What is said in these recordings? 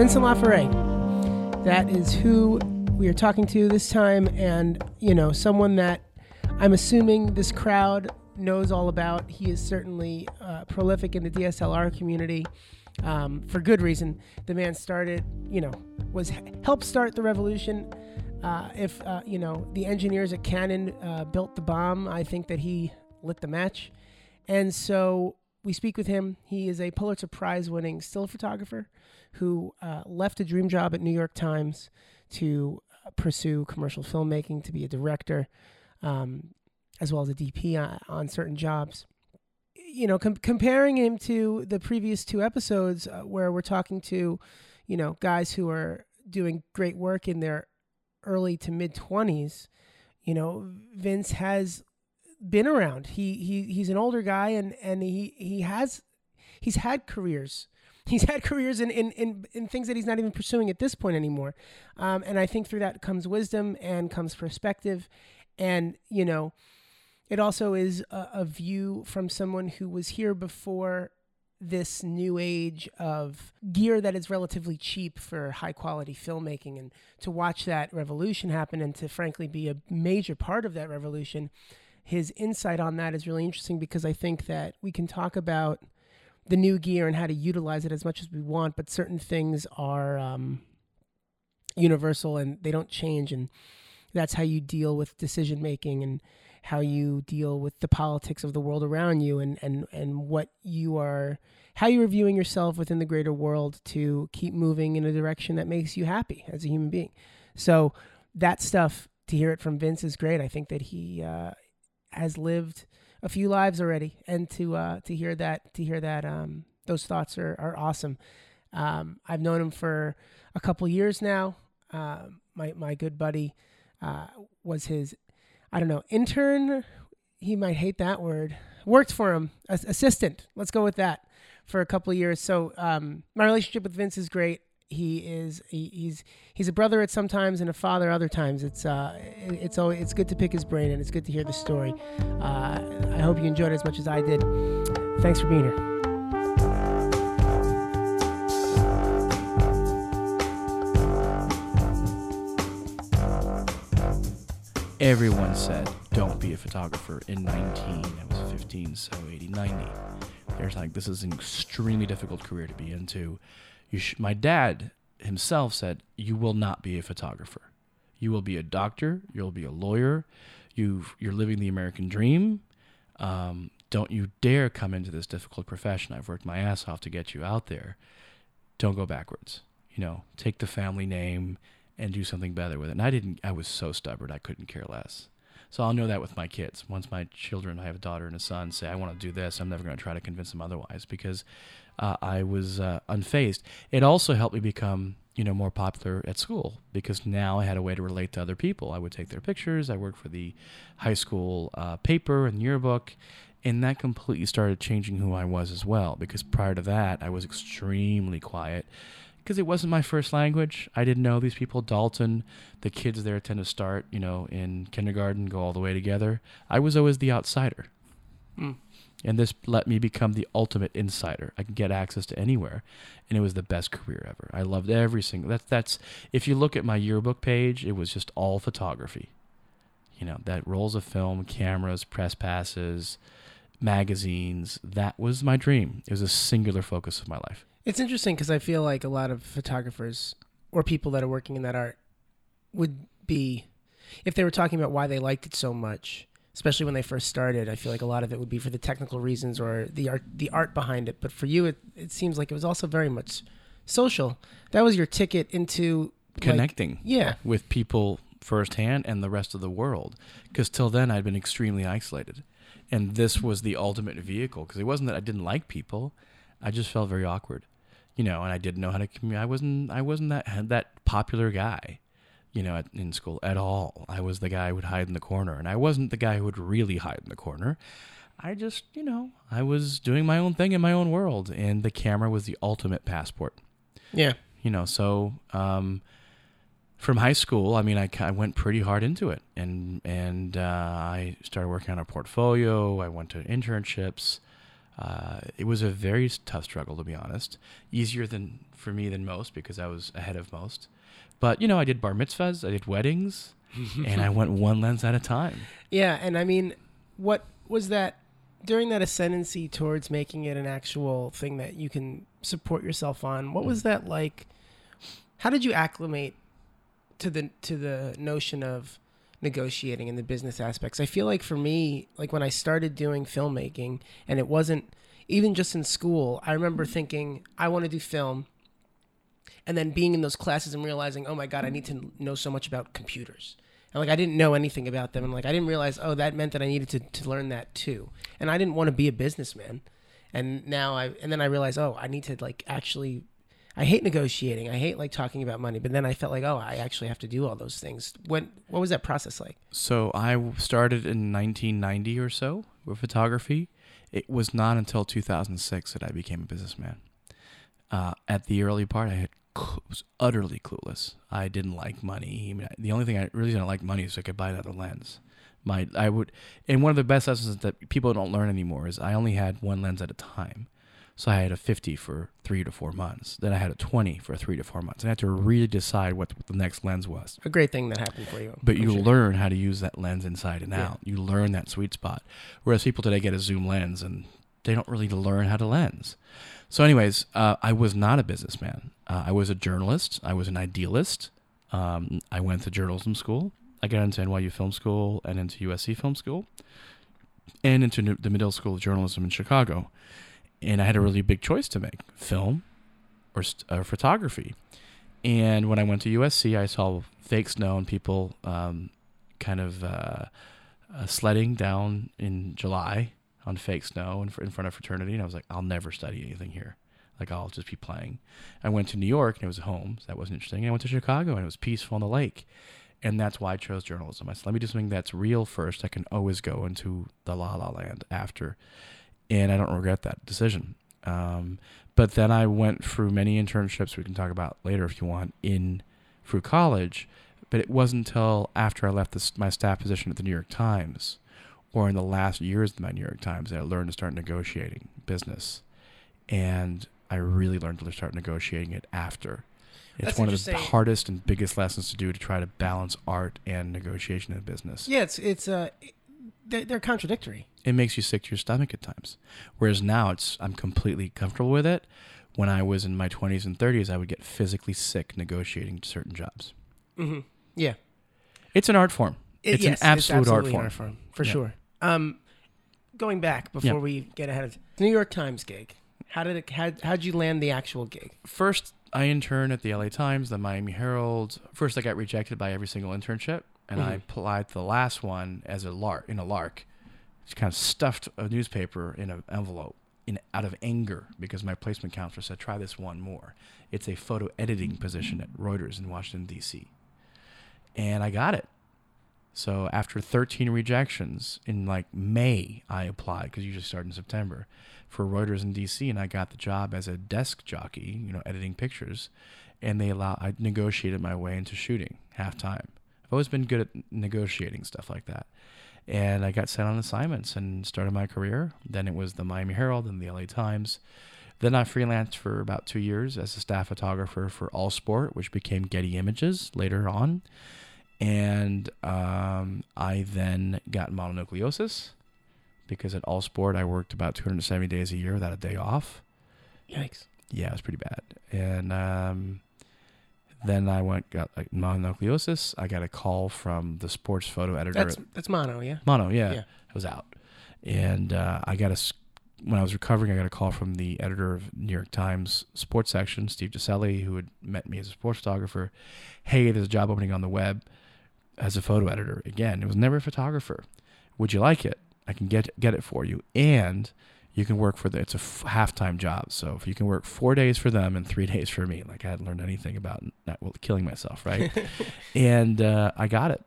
Vincent Laforet. That is who we are talking to this time, and you know, someone that I'm assuming this crowd knows all about. He is certainly uh, prolific in the DSLR community. Um, for good reason. The man started, you know, was helped start the revolution. Uh, if uh, you know the engineers at Canon uh, built the bomb, I think that he lit the match. And so we speak with him. He is a Pulitzer Prize winning still photographer who uh, left a dream job at New York Times to uh, pursue commercial filmmaking, to be a director, um, as well as a DP on, certain jobs. You know, com- comparing him to the previous two episodes uh, where we're talking to, you know, guys who are doing great work in their early to mid 20s, you know, Vince has been around. He he he's an older guy and and he he has he's had careers. He's had careers in, in, in, in things that he's not even pursuing at this point anymore. Um, and I think through that comes wisdom and comes perspective. And, you know, it also is a, a view from someone who was here before this new age of gear that is relatively cheap for high quality filmmaking and to watch that revolution happen and to frankly be a major part of that revolution his insight on that is really interesting because I think that we can talk about the new gear and how to utilize it as much as we want, but certain things are um, universal and they don't change, and that's how you deal with decision making and how you deal with the politics of the world around you and and and what you are how you're viewing yourself within the greater world to keep moving in a direction that makes you happy as a human being. So that stuff to hear it from Vince is great. I think that he uh, has lived a few lives already, and to uh, to hear that to hear that um, those thoughts are are awesome. Um, I've known him for a couple years now. Uh, my my good buddy uh, was his I don't know intern. He might hate that word. Worked for him, assistant. Let's go with that for a couple years. So um, my relationship with Vince is great he is he, he's he's a brother at sometimes and a father other times. It's uh it's always it's good to pick his brain and it's good to hear the story. Uh, I hope you enjoyed it as much as I did. Thanks for being here. Everyone said, don't be a photographer in 19. I was 15, so 80, 90. They're like, this is an extremely difficult career to be into sh- my dad himself said, "You will not be a photographer. You will be a doctor. You'll be a lawyer. You you're living the American dream. Um, don't you dare come into this difficult profession. I've worked my ass off to get you out there. Don't go backwards. You know, take the family name and do something better with it." And I didn't. I was so stubborn. I couldn't care less. So I'll know that with my kids. Once my children, I have a daughter and a son, say, I want to do this, I'm never going to try to convince them otherwise because uh, I was uh, unfazed. It also helped me become, you know, more popular at school because now I had a way to relate to other people. I would take their pictures. I worked for the high school uh, paper and yearbook, and that completely started changing who I was as well. Because prior to that, I was extremely quiet because it wasn't my first language. I didn't know these people. Dalton, the kids there tend to start, you know, in kindergarten, go all the way together. I was always the outsider. Mm. And this let me become the ultimate insider. I can get access to anywhere, and it was the best career ever. I loved every single. That's that's. If you look at my yearbook page, it was just all photography. You know that rolls of film, cameras, press passes, magazines. That was my dream. It was a singular focus of my life. It's interesting because I feel like a lot of photographers or people that are working in that art would be, if they were talking about why they liked it so much, especially when they first started, I feel like a lot of it would be for the technical reasons or the art, the art behind it. But for you, it, it seems like it was also very much social. That was your ticket into connecting, like, yeah, with people firsthand and the rest of the world. Because till then, I'd been extremely isolated, and this was the ultimate vehicle. Because it wasn't that I didn't like people, I just felt very awkward you know, and I didn't know how to communicate. I wasn't I wasn't that that popular guy, you know, at, in school at all. I was the guy who would hide in the corner, and I wasn't the guy who would really hide in the corner. I just, you know, I was doing my own thing in my own world, and the camera was the ultimate passport. Yeah, you know, so um, from high school, I mean, I, I went pretty hard into it, and and uh, I started working on a portfolio. I went to internships. Uh, it was a very tough struggle, to be honest. Easier than for me than most because I was ahead of most. But you know, I did bar mitzvahs, I did weddings, and I went one lens at a time. Yeah, and I mean, what was that during that ascendancy towards making it an actual thing that you can support yourself on? What was that like? How did you acclimate to the to the notion of negotiating in the business aspects? I feel like for me, like when I started doing filmmaking, and it wasn't even just in school. I remember thinking I want to do film. And then being in those classes and realizing, oh my god, I need to know so much about computers and like I didn't know anything about them, and like I didn't realize, oh, that meant that I needed to, to learn that too. And I didn't want to be a businessman. And now I and then I realized, oh, I need to like actually. I hate negotiating. I hate like talking about money. But then I felt like, oh, I actually have to do all those things. When what was that process like? So I started in 1990 or so with photography. It was not until 2006 that I became a businessman. Uh, at the early part, I had was utterly clueless. I didn't like money. I mean, the only thing I really didn't like money is so I could buy another lens. My I would, and one of the best lessons that people don't learn anymore is I only had one lens at a time. So I had a 50 for three to four months. Then I had a 20 for three to four months. And I had to really decide what the next lens was. A great thing that happened for you. But I'm you sure. learn how to use that lens inside and Yeah. out. You learn that sweet spot. Whereas people today get a zoom lens and they don't really learn how to lens. So, anyways, uh, I was not a businessman. Uh, I was a journalist. I was an idealist. Um, I went to journalism school. I got into NYU Film School and into USC Film School and into the Medill School of Journalism in Chicago. And I had a really big choice to make film or, or photography. And when I went to USC, I saw fake snow and people um, kind of uh, uh, sledding down in July on fake snow in, in front of fraternity. And I was like, I'll never study anything here. Like, I'll just be playing. I went to New York and it was home. So that wasn't interesting. I went to Chicago and it was peaceful on the lake. And that's why I chose journalism. I said, let me do something that's real first. I can always go into the la la land after. And I don't regret that decision. Um, but then I went through many internships we can talk about later if you want in through college. But it wasn't until after I left this, my staff position at the New York Times or in the last years of my New York Times that I learned to start negotiating business. And I really learned to start negotiating it after. It's That's one of the hardest and biggest lessons to do to try to balance art and negotiation in business. Yeah, it's it's uh, they're, they're contradictory. It makes you sick to your stomach at times. Whereas now it's I'm completely comfortable with it. When I was in my 20s and 30s, I would get physically sick negotiating certain jobs. Mm-hmm. Yeah, It's an art form. It- It's yes, an absolute art absolutely an form. for Yeah. sure. Um, going back before Yeah. we get ahead of New York Times gig, how did it? How how'd you land the actual gig? First, I interned at the LA Times, the Miami Herald. First, I got rejected by every single internship, and I Mhm. applied to the last one as a lark in a lark. Just kind of stuffed a newspaper in an envelope in out of anger because my placement counselor said, "Try this one more." It's a photo editing position at Reuters in Washington D.C. and I got it. So after 13 rejections in like May, I applied because you usually start in September for Reuters in DC, and I got the job as a desk jockey, you know, editing pictures, and they allow I negotiated my way into shooting half time. I've always been good at negotiating stuff like that, and I got sent on assignments and started my career. Then it was the Miami Herald and the LA Times. Then I freelanced for about two years as a staff photographer for All Sport, which became Getty Images later on. And um, I then got mononucleosis because at All Sport I worked about 270 days a year without a day off. Yikes! Yeah, it was pretty bad. And um, then I went got like mononucleosis. I got a call from the sports photo editor. That's that's mono. Yeah. Mono, yeah, Yeah. I was out, and uh, I got a when I was recovering, I got a call from the editor of New York Times sports section, Steve Giselli, who had met me as a sports photographer. Hey, there's a job opening on the web as a photo editor. Again, it was never a photographer. Would you like it? I can get get it for you, and you can work for the. It's a f- half-time job, so if you can work four days for them and three days for me, like I hadn't learned anything about not well, killing myself, right? and uh, I got it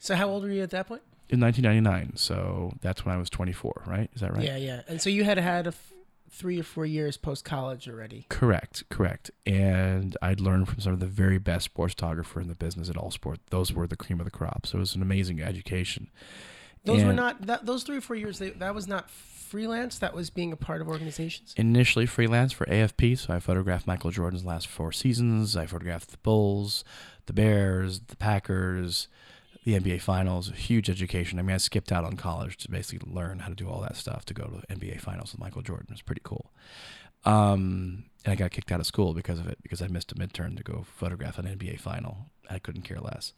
So how old were you at that point? in 1999. So that's when I was 24, right? Is that right? Yeah, yeah. And so you had had a f- three or four years post college already. Correct, correct. And I'd learned from some of the very best sports photographer in the business at All Sport. Those were the cream of the crop. So it was an amazing education. Those were not that, those three or four years. They, that was not freelance. That was being a part of organizations. initially freelance for AFP, so I photographed Michael Jordan's last four seasons. I photographed the Bulls, the Bears, the Packers, the NBA Finals. Huge education. I mean, I skipped out on college to basically learn how to do all that stuff to go to the NBA Finals with Michael Jordan. It was pretty cool. Um, and I got kicked out of school because of it because I missed a midterm to go photograph an NBA final. I couldn't care less,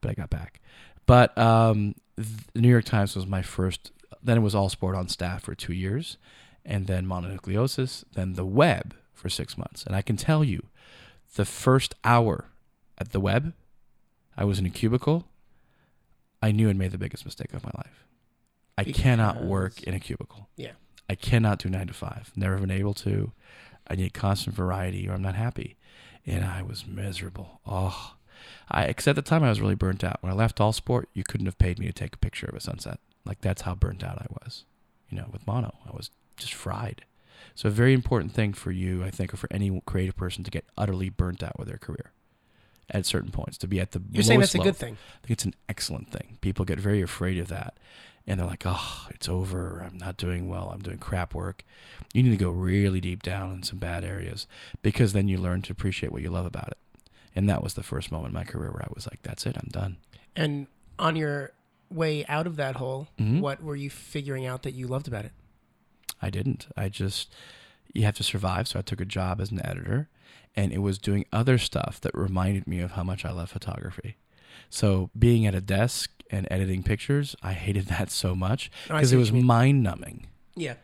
but I got back. But um, the New York Times was my first. Then it was All Sport on staff for two years, and then mononucleosis, then the web for six months. And I can tell you, the first hour at the web, I was in a cubicle. I knew I'd made the biggest mistake of my life. I cannot work in a cubicle. Yeah. I cannot do nine to five. Never been able to. I need constant variety or I'm not happy. And I was miserable. Oh, I, because at the time I was really burnt out. When I left All Sport, you couldn't have paid me to take a picture of a sunset. Like that's how burnt out I was. You know, with mono, I was just fried. So a very important thing for you, I think, or for any creative person to get utterly burnt out with their career at certain points, to be at the You're saying that's a good thing. I think it's an excellent thing. People get very afraid of that. And they're like, oh, it's over. I'm not doing well. I'm doing crap work. You need to go really deep down in some bad areas because then you learn to appreciate what you love about it. And that was the first moment in my career where I was like, that's it. I'm done. And on your way out of that hole, Mhm. what were you figuring out that you loved about it? I didn't. I just, you have to survive. So I took a job as an editor and it was doing other stuff that reminded me of how much I love photography. So being at a desk and editing pictures, I hated that so much Oh, because see it was mind numbing. Yeah.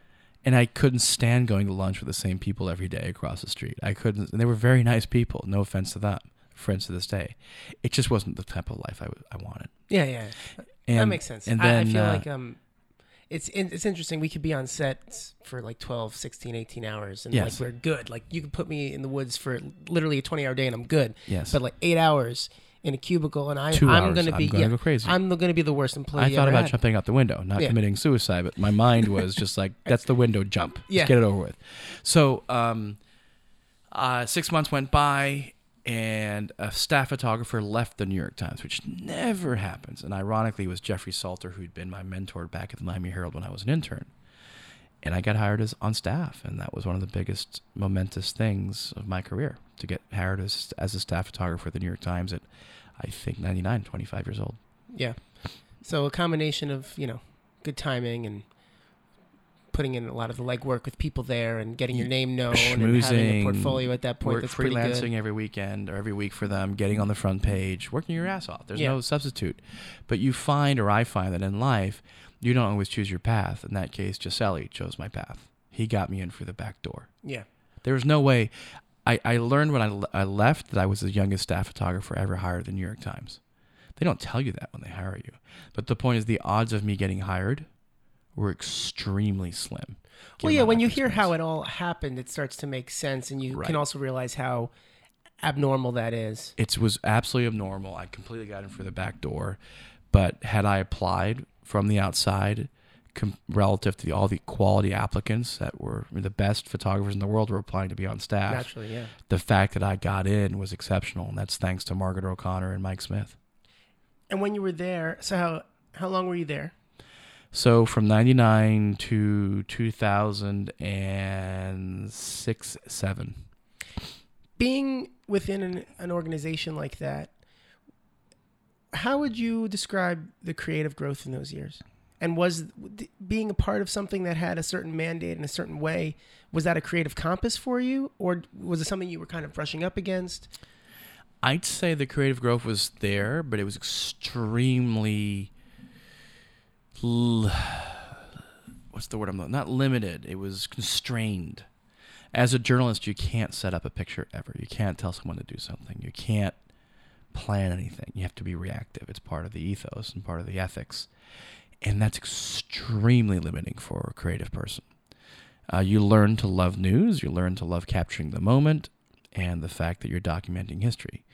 and I couldn't stand going to lunch with the same people every day across the street. I couldn't, and they were very nice people. No offense to them, friends to this day. It just wasn't the type of life I, w- I wanted. Yeah, yeah. And that makes sense. And I, I feel uh, like um, it's it's interesting. We could be on set for like 12, 16, 18 hours, and Yes. like we're good. Like you could put me in the woods for literally a twenty hour day, and I'm good. yes, But like eight hours in a cubicle, and I, 2 I'm gonna be I'm gonna yeah, go crazy. I'm gonna be the worst employee. I thought about had. jumping out the window, not Yeah. committing suicide, but my mind was just like, "That's the window, jump, Just Yeah. get it over with." So, um, uh, six months went by, and a staff photographer left the New York Times, which never happens. And ironically, it was Jeffrey Salter, who'd been my mentor back at the Miami Herald when I was an intern. And I got hired as on staff, and that was one of the biggest momentous things of my career to get hired as as a staff photographer at the New York Times at, I think, 99, 25 years old. Yeah. So a combination of you know good timing and putting in a lot of the legwork with people there and getting your name known and having a portfolio at that point. work that's pretty good. freelancing every weekend or every week for them, getting on the front page, working your ass off. There's Yeah. no substitute. But you find, or I find, that in life, you don't always choose your path. In that case, Giuseppe chose my path. He got me in through the back door. Yeah. There was no way. I, I learned when I, I left that I was the youngest staff photographer ever hired at the New York Times. They don't tell you that when they hire you. But the point is, the odds of me getting hired were extremely slim. Well, yeah. When you hear how it all happened, it starts to make sense, and you Right. can also realize how abnormal that is. it was absolutely abnormal. I completely got in through the back door, but had I applied from the outside, com- relative to the, all the quality applicants that were I mean, the best photographers in the world were applying to be on staff, Naturally, yeah. the fact that I got in was exceptional, and that's thanks to Margaret O'Connor and Mike Smith. And when you were there, so how how long were you there? So from '99 to 2006, seven. Being within an, an organization like that, how would you describe the creative growth in those years? And was being a part of something that had a certain mandate in a certain way, was that a creative compass for you, or was it something you were kind of brushing up against? I'd say the creative growth was there, but it was extremely. L- what's the word I'm looking? Not limited. It was constrained. As a journalist, you can't set up a picture ever. You can't tell someone to do something. You can't plan anything. You have to be reactive. It's part of the ethos and part of the ethics, and that's extremely limiting for a creative person. Uh, you learn to love news. You learn to love capturing the moment and the fact that you're documenting history.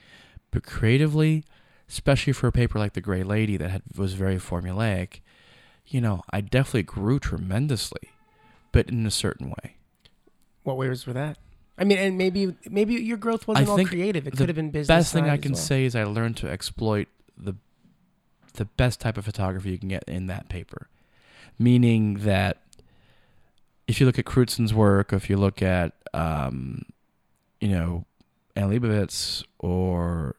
But creatively, especially for a paper like The Gray Lady that had, was very formulaic, you know, I definitely grew tremendously, but in a certain way. What ways were that? I mean, and maybe maybe your growth wasn't all creative. It could have been business. The best thing I can well. say is I learned to exploit the the best type of photography you can get in that paper. Meaning that if you look at Crewdson's work, or if you look at, um, you know, Anne Leibovitz or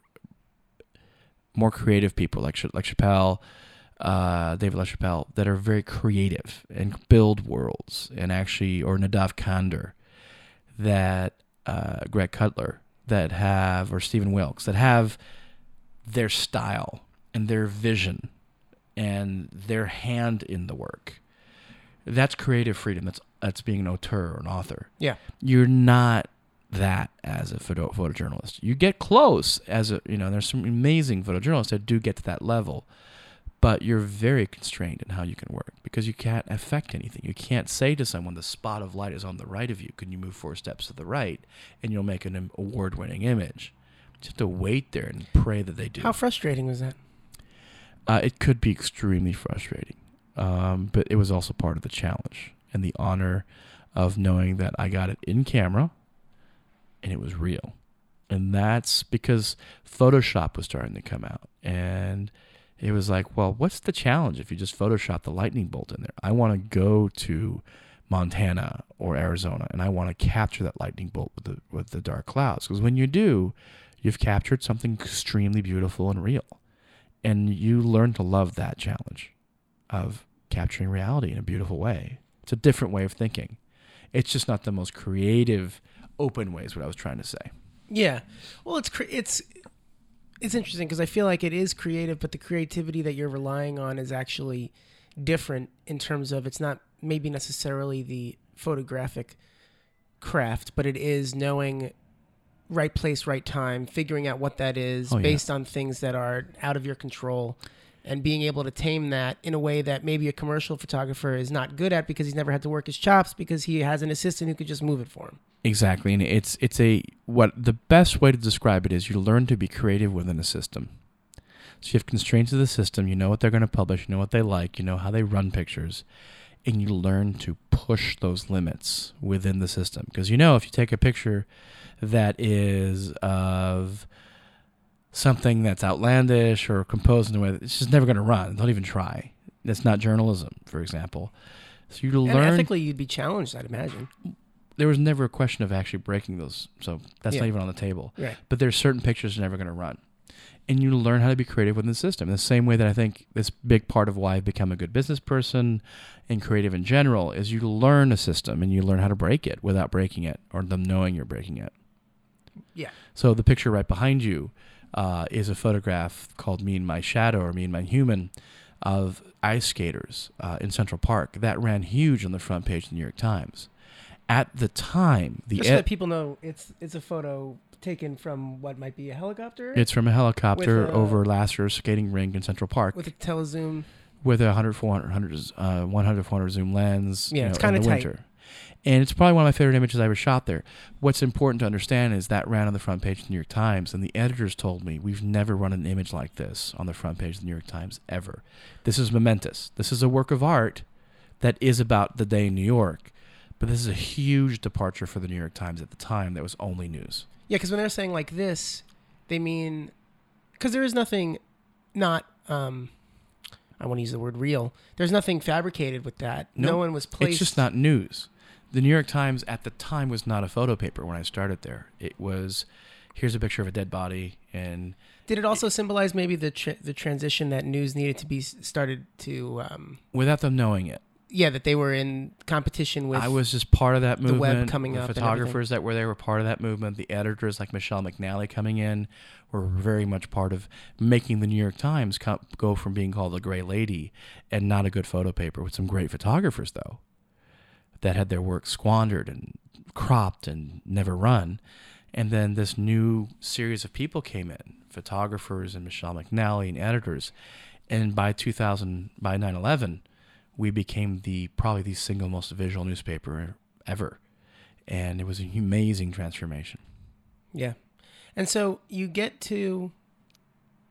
more creative people like like Chappelle, uh, David LaChapelle, that are very creative and build worlds, and actually, or Nadav Kander, that uh, Greg Cutler, that have, or Stephen Wilkes, that have their style and their vision and their hand in the work. That's creative freedom. That's that's being an auteur or an author. Yeah. You're not that as a photo photojournalist. You get close as a you know. There's some amazing photojournalists that do get to that level, but you're very constrained in how you can work because you can't affect anything. You can't say to someone the spot of light is on the right of you. Can you move four steps to the right, and you'll make an award-winning image. You have to wait there and pray that they do. How frustrating was that? Uh, it could be extremely frustrating, um, but it was also part of the challenge and the honor of knowing that I got it in camera and it was real. And that's because Photoshop was starting to come out. And it was like, well, what's the challenge if you just Photoshop the lightning bolt in there? I want to go to Montana or Arizona and I want to capture that lightning bolt with the with the dark clouds because when you do, you've captured something extremely beautiful and real and you learn to love that challenge of capturing reality in a beautiful way. It's a different way of thinking. It's just not the most creative, open way. Is what I was trying to say. Yeah. Well, it's it's it's interesting because I feel like it is creative, but the creativity that you're relying on is actually different in terms of it's not maybe necessarily the photographic craft, but it is knowing right place, right time, figuring out what that is Oh, yeah. based on things that are out of your control. And being able to tame that in a way that maybe a commercial photographer is not good at because he's never had to work his chops because he has an assistant who could just move it for him. Exactly, and it's it's a what the best way to describe it is you learn to be creative within a system. So you have constraints of the system. You know what they're going to publish. You know what they like. You know how they run pictures, and you learn to push those limits within the system. Because you know if you take a picture that is of something that's outlandish or composed in a way that it's just never going to run. Don't even try. That's not journalism, for example. So you And learn ethically, you'd be challenged, I'd imagine. There was never a question of actually breaking those. So that's Yeah. not even on the table. Right. But there's certain pictures that are never going to run. And you learn how to be creative within the system. The same way that I think this big part of why I've become a good business person and creative in general is you learn a system and you learn how to break it without breaking it or them knowing you're breaking it. Yeah. So the picture right behind you uh, is a photograph called "Me and My Shadow" or "Me and My Human" of ice skaters uh, in Central Park. That ran huge on the front page of the New York Times. At the time, the Just so that people know, it's it's a photo taken from what might be a helicopter it's from a helicopter a- over Lasker skating rink in Central Park with a telezoom. with a 100 400 100, uh, 100 400 zoom lens. Yeah, you it's know, in kinda the tight. winter. And it's probably one of my favorite images I ever shot there. What's important to understand is that ran on the front page of the New York Times, and the editors told me we've never run an image like this on the front page of the New York Times ever. This is momentous. This is a work of art that is about the day in New York, but this is a huge departure for the New York Times at the time that was only news. Yeah, because when they're saying like this, they mean because there is nothing not. um I want to use the word real. There's nothing fabricated with that. No, No, one was placed. It's just not news. The New York Times at the time was not a photo paper when I started there. It was here's a picture of a dead body and Did it also symbolize maybe the tra- the transition that news needed to be started to? Um, without them knowing it. Yeah, that they were in competition with. I was just part of that movement. the web coming the up photographers that were there were part of that movement. The editors like Michelle McNally coming in were very much part of making the New York Times co- go from being called a gray lady and not a good photo paper with some great photographers though that had their work squandered and cropped and never run. And then this new series of people came in, photographers and Michelle McNally and editors. And by 2000, by 9/11, we became the probably the single most visual newspaper ever, and it was an amazing transformation. yeah, and so you get to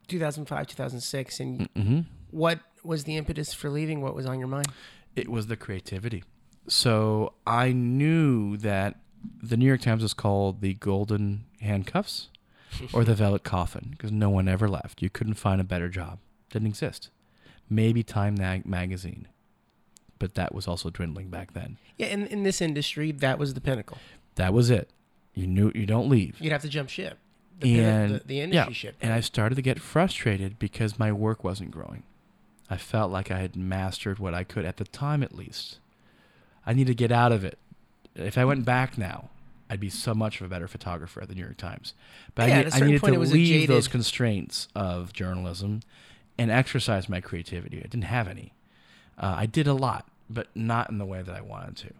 2005, 2006, and hmm what was the impetus for leaving? What was on your mind? It was the creativity. So I knew that the New York Times was called the Golden Handcuffs or the Velvet Coffin because no one ever left. You couldn't find a better job. Didn't exist. Maybe Time Mag- magazine, but that was also dwindling back then. Yeah, in, in this industry, that was the pinnacle. That was it. You knew you don't leave. You'd have to jump ship. The, pin- And- the, the industry yeah, ship. And I started to get frustrated because my work wasn't growing. I felt like I had mastered what I could at the time, at least. I need to get out of it. If I went back now, I'd be so much of a better photographer at the New York Times. But Yeah, I, need, I needed point, to it was a leave those constraints of journalism and exercise my creativity. I didn't have any. Uh, I did a lot, but not in the way that I wanted to.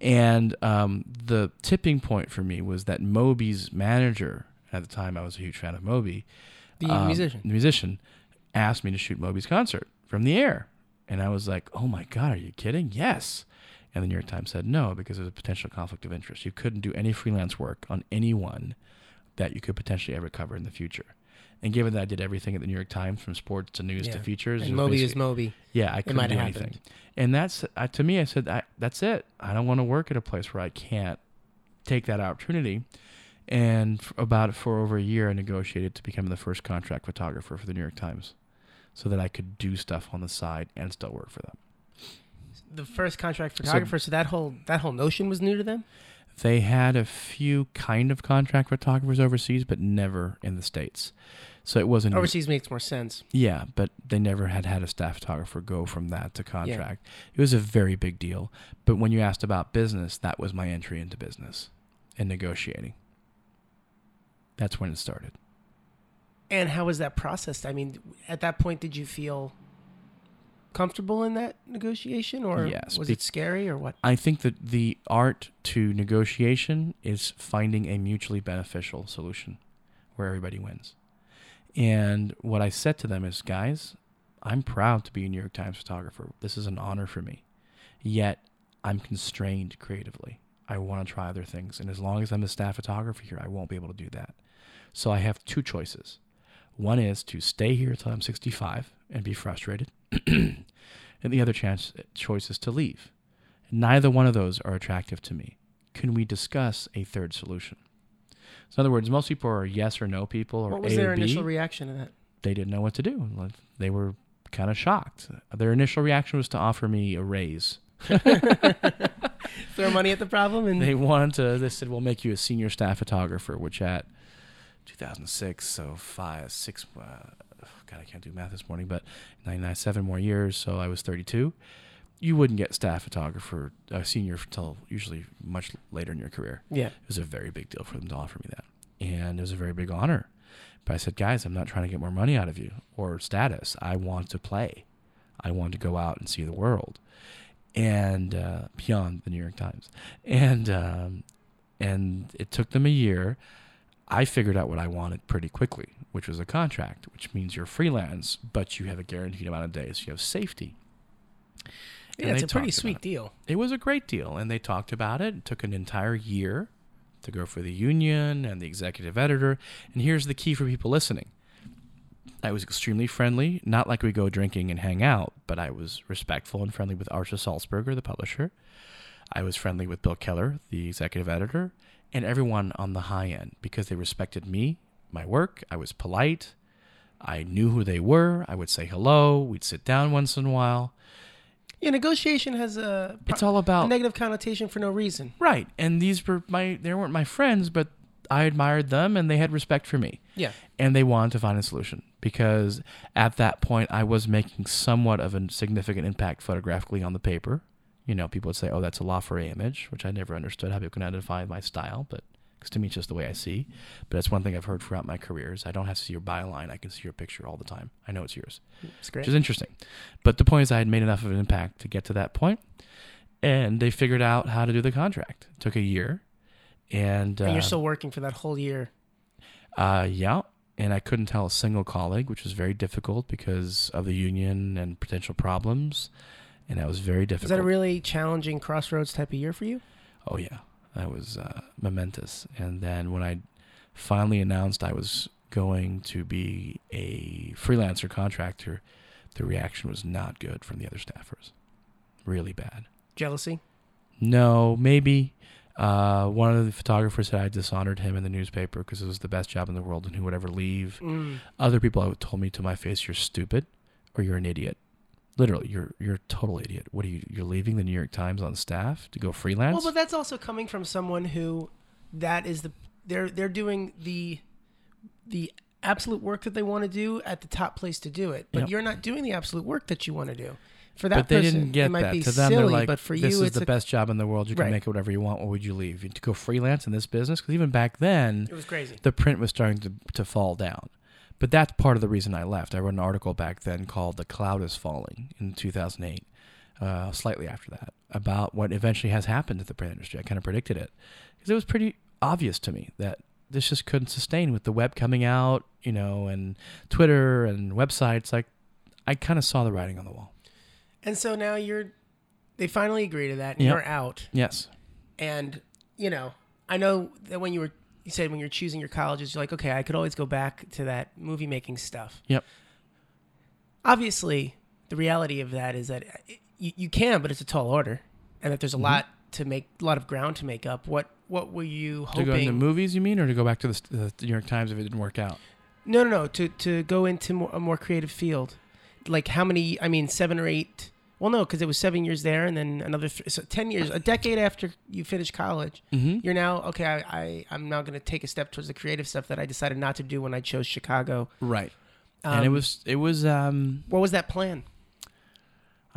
And um, the tipping point for me was that Moby's manager, at the time I was a huge fan of Moby, the um, musician. the musician, asked me to shoot Moby's concert from the air. And I was like, oh my God, are you kidding? Yes. And the New York Times said no because there's a potential conflict of interest. You couldn't do any freelance work on anyone that you could potentially ever cover in the future. And given that I did everything at the New York Times, from sports to news to Yeah. features, it And Moby is Moby. yeah, I couldn't do anything. happened. And that's uh, to me. I said, I, "That's it. I don't want to work at a place where I can't take that opportunity." And f- about for over a year, I negotiated to become the first contract photographer for the New York Times, so that I could do stuff on the side and still work for them. The first contract photographer. So, that whole that whole notion was new to them. They had a few kind of contract photographers overseas, but never in the states. So it wasn't Overseas makes more sense. Yeah, but they never had had a staff photographer go from that to contract. It was a very big deal. But when you asked about business, that was my entry into business and negotiating. That's when it started. And how was that processed? I mean, at that point, did you feel comfortable in that negotiation, or Yes, was be- it scary, or what? I think that the art to negotiation is finding a mutually beneficial solution where everybody wins. And what I said to them is, guys, I'm proud to be a New York Times photographer. This is an honor for me. Yet I'm constrained creatively. I want to try other things. And as long as I'm a staff photographer here, I won't be able to do that. So I have two choices. One is to stay here till I'm 65 and be frustrated. and the other chance, choice is to leave. Neither one of those are attractive to me. Can we discuss a third solution? So, in other words, most people are yes or no people, or What was A their or B. initial reaction to that? they didn't know what to do. Like, They were kind of shocked. Their initial reaction was to offer me a raise. Throw money at the problem, and They wanted to. They said, "We'll make you a senior staff photographer," which at 2006, so five, six. Uh, God, I can't do math this morning, but 99, seven more years. So I was 32. You wouldn't get staff photographer, uh, senior until usually much later in your career. yeah, It was a very big deal for them to offer me that. And it was a very big honor. But I said, guys, I'm not trying to get more money out of you or status. I want to play. I want to go out and see the world. And uh, beyond the New York Times. And um, and it took them a year. I figured out what I wanted pretty quickly, which was a contract, which means you're freelance, but you have a guaranteed amount of days. You have safety. yeah, And it's a pretty sweet it deal. it was a great deal and they talked about it it took an entire year to go for the union and the executive editor and here's the key for people listening i was extremely friendly not like we go drinking and hang out but i was respectful and friendly with Arthur Sulzberger the publisher i was friendly with bill keller the executive editor and everyone on the high end because they respected me my work i was polite i knew who they were i would say hello we'd sit down once in a while Yeah, negotiation has a, it's all a about negative connotation for no reason. Right. And these were my they weren't my friends, but I admired them and they had respect for me. Yeah, And they wanted to find a solution because at that point I was making somewhat of a significant impact photographically on the paper. You know, people would say, "Oh, that's a La image," which I never understood how people can identify my style, but because to me it's just the way I see. But that's one thing I've heard throughout my career is I don't have to see your byline; I can see your picture all the time. I know it's yours it's great. which is interesting. But the point is, I had made enough of an impact to get to that point, and they figured out how to do the contract. It took a year, and, uh, and you're still working for that whole year. uh, yeah. And I couldn't tell a single colleague, which was very difficult because of the union and potential problems, and that was very Is difficult. that a really challenging crossroads type of year for you? Oh yeah, that was uh, momentous. And then when I finally announced I was going to be a freelancer contractor, the reaction was not good from the other staffers. Really bad. Jealousy? No, maybe. Uh, one of the photographers said I dishonored him in the newspaper because it was the best job in the world and who would ever leave. Mm. Other people told me to my face, "You're stupid," or you're an idiot. Literally, you're you're a total idiot. What are you? You're leaving the New York Times on staff to go freelance? Well, but that's also coming from someone who that is the they're they're doing the the absolute work that they want to do at the top place to do it. But Yep. you're not doing the absolute work that you want to do. For that but they person, didn't get it might that. be To them, silly, they're like, but for "This you, is the a, best job in the world. You can Right. make it whatever you want. What would you leave? To go freelance in this business? Because even back then, It was crazy. the print was starting to, to fall down. But that's part of the reason I left. I wrote an article back then called "The Cloud Is Falling" in 2008, uh, slightly after that, about what eventually has happened to the print industry. I kind of predicted it because it was pretty obvious to me that this just couldn't sustain with the web coming out, you know, and Twitter and websites. Like, I kind of saw the writing on the wall. And so now you're they finally agree to that and Yep. you're out. Yes. And you know, I know that when you were you said when you're choosing your colleges, you're like, okay, I could always go back to that movie making stuff. Yep. Obviously, the reality of that is that it, you, you can, but it's a tall order, and that Mm-hmm. there's a lot to make, a lot of ground to make up. What what were you hoping? To go into movies, you mean, or to go back to the, the New York Times if it didn't work out? no, no, no. To to go into more, a more creative field, like how many? I mean, seven or eight. Well, no, because it was seven years there, and then another th- so ten years, a decade after you finish college. Mm-hmm. You're now okay. I, I I'm now going to take a step towards the creative stuff that I decided not to do when I chose Chicago. Right. and it Um, was it was um what was that plan?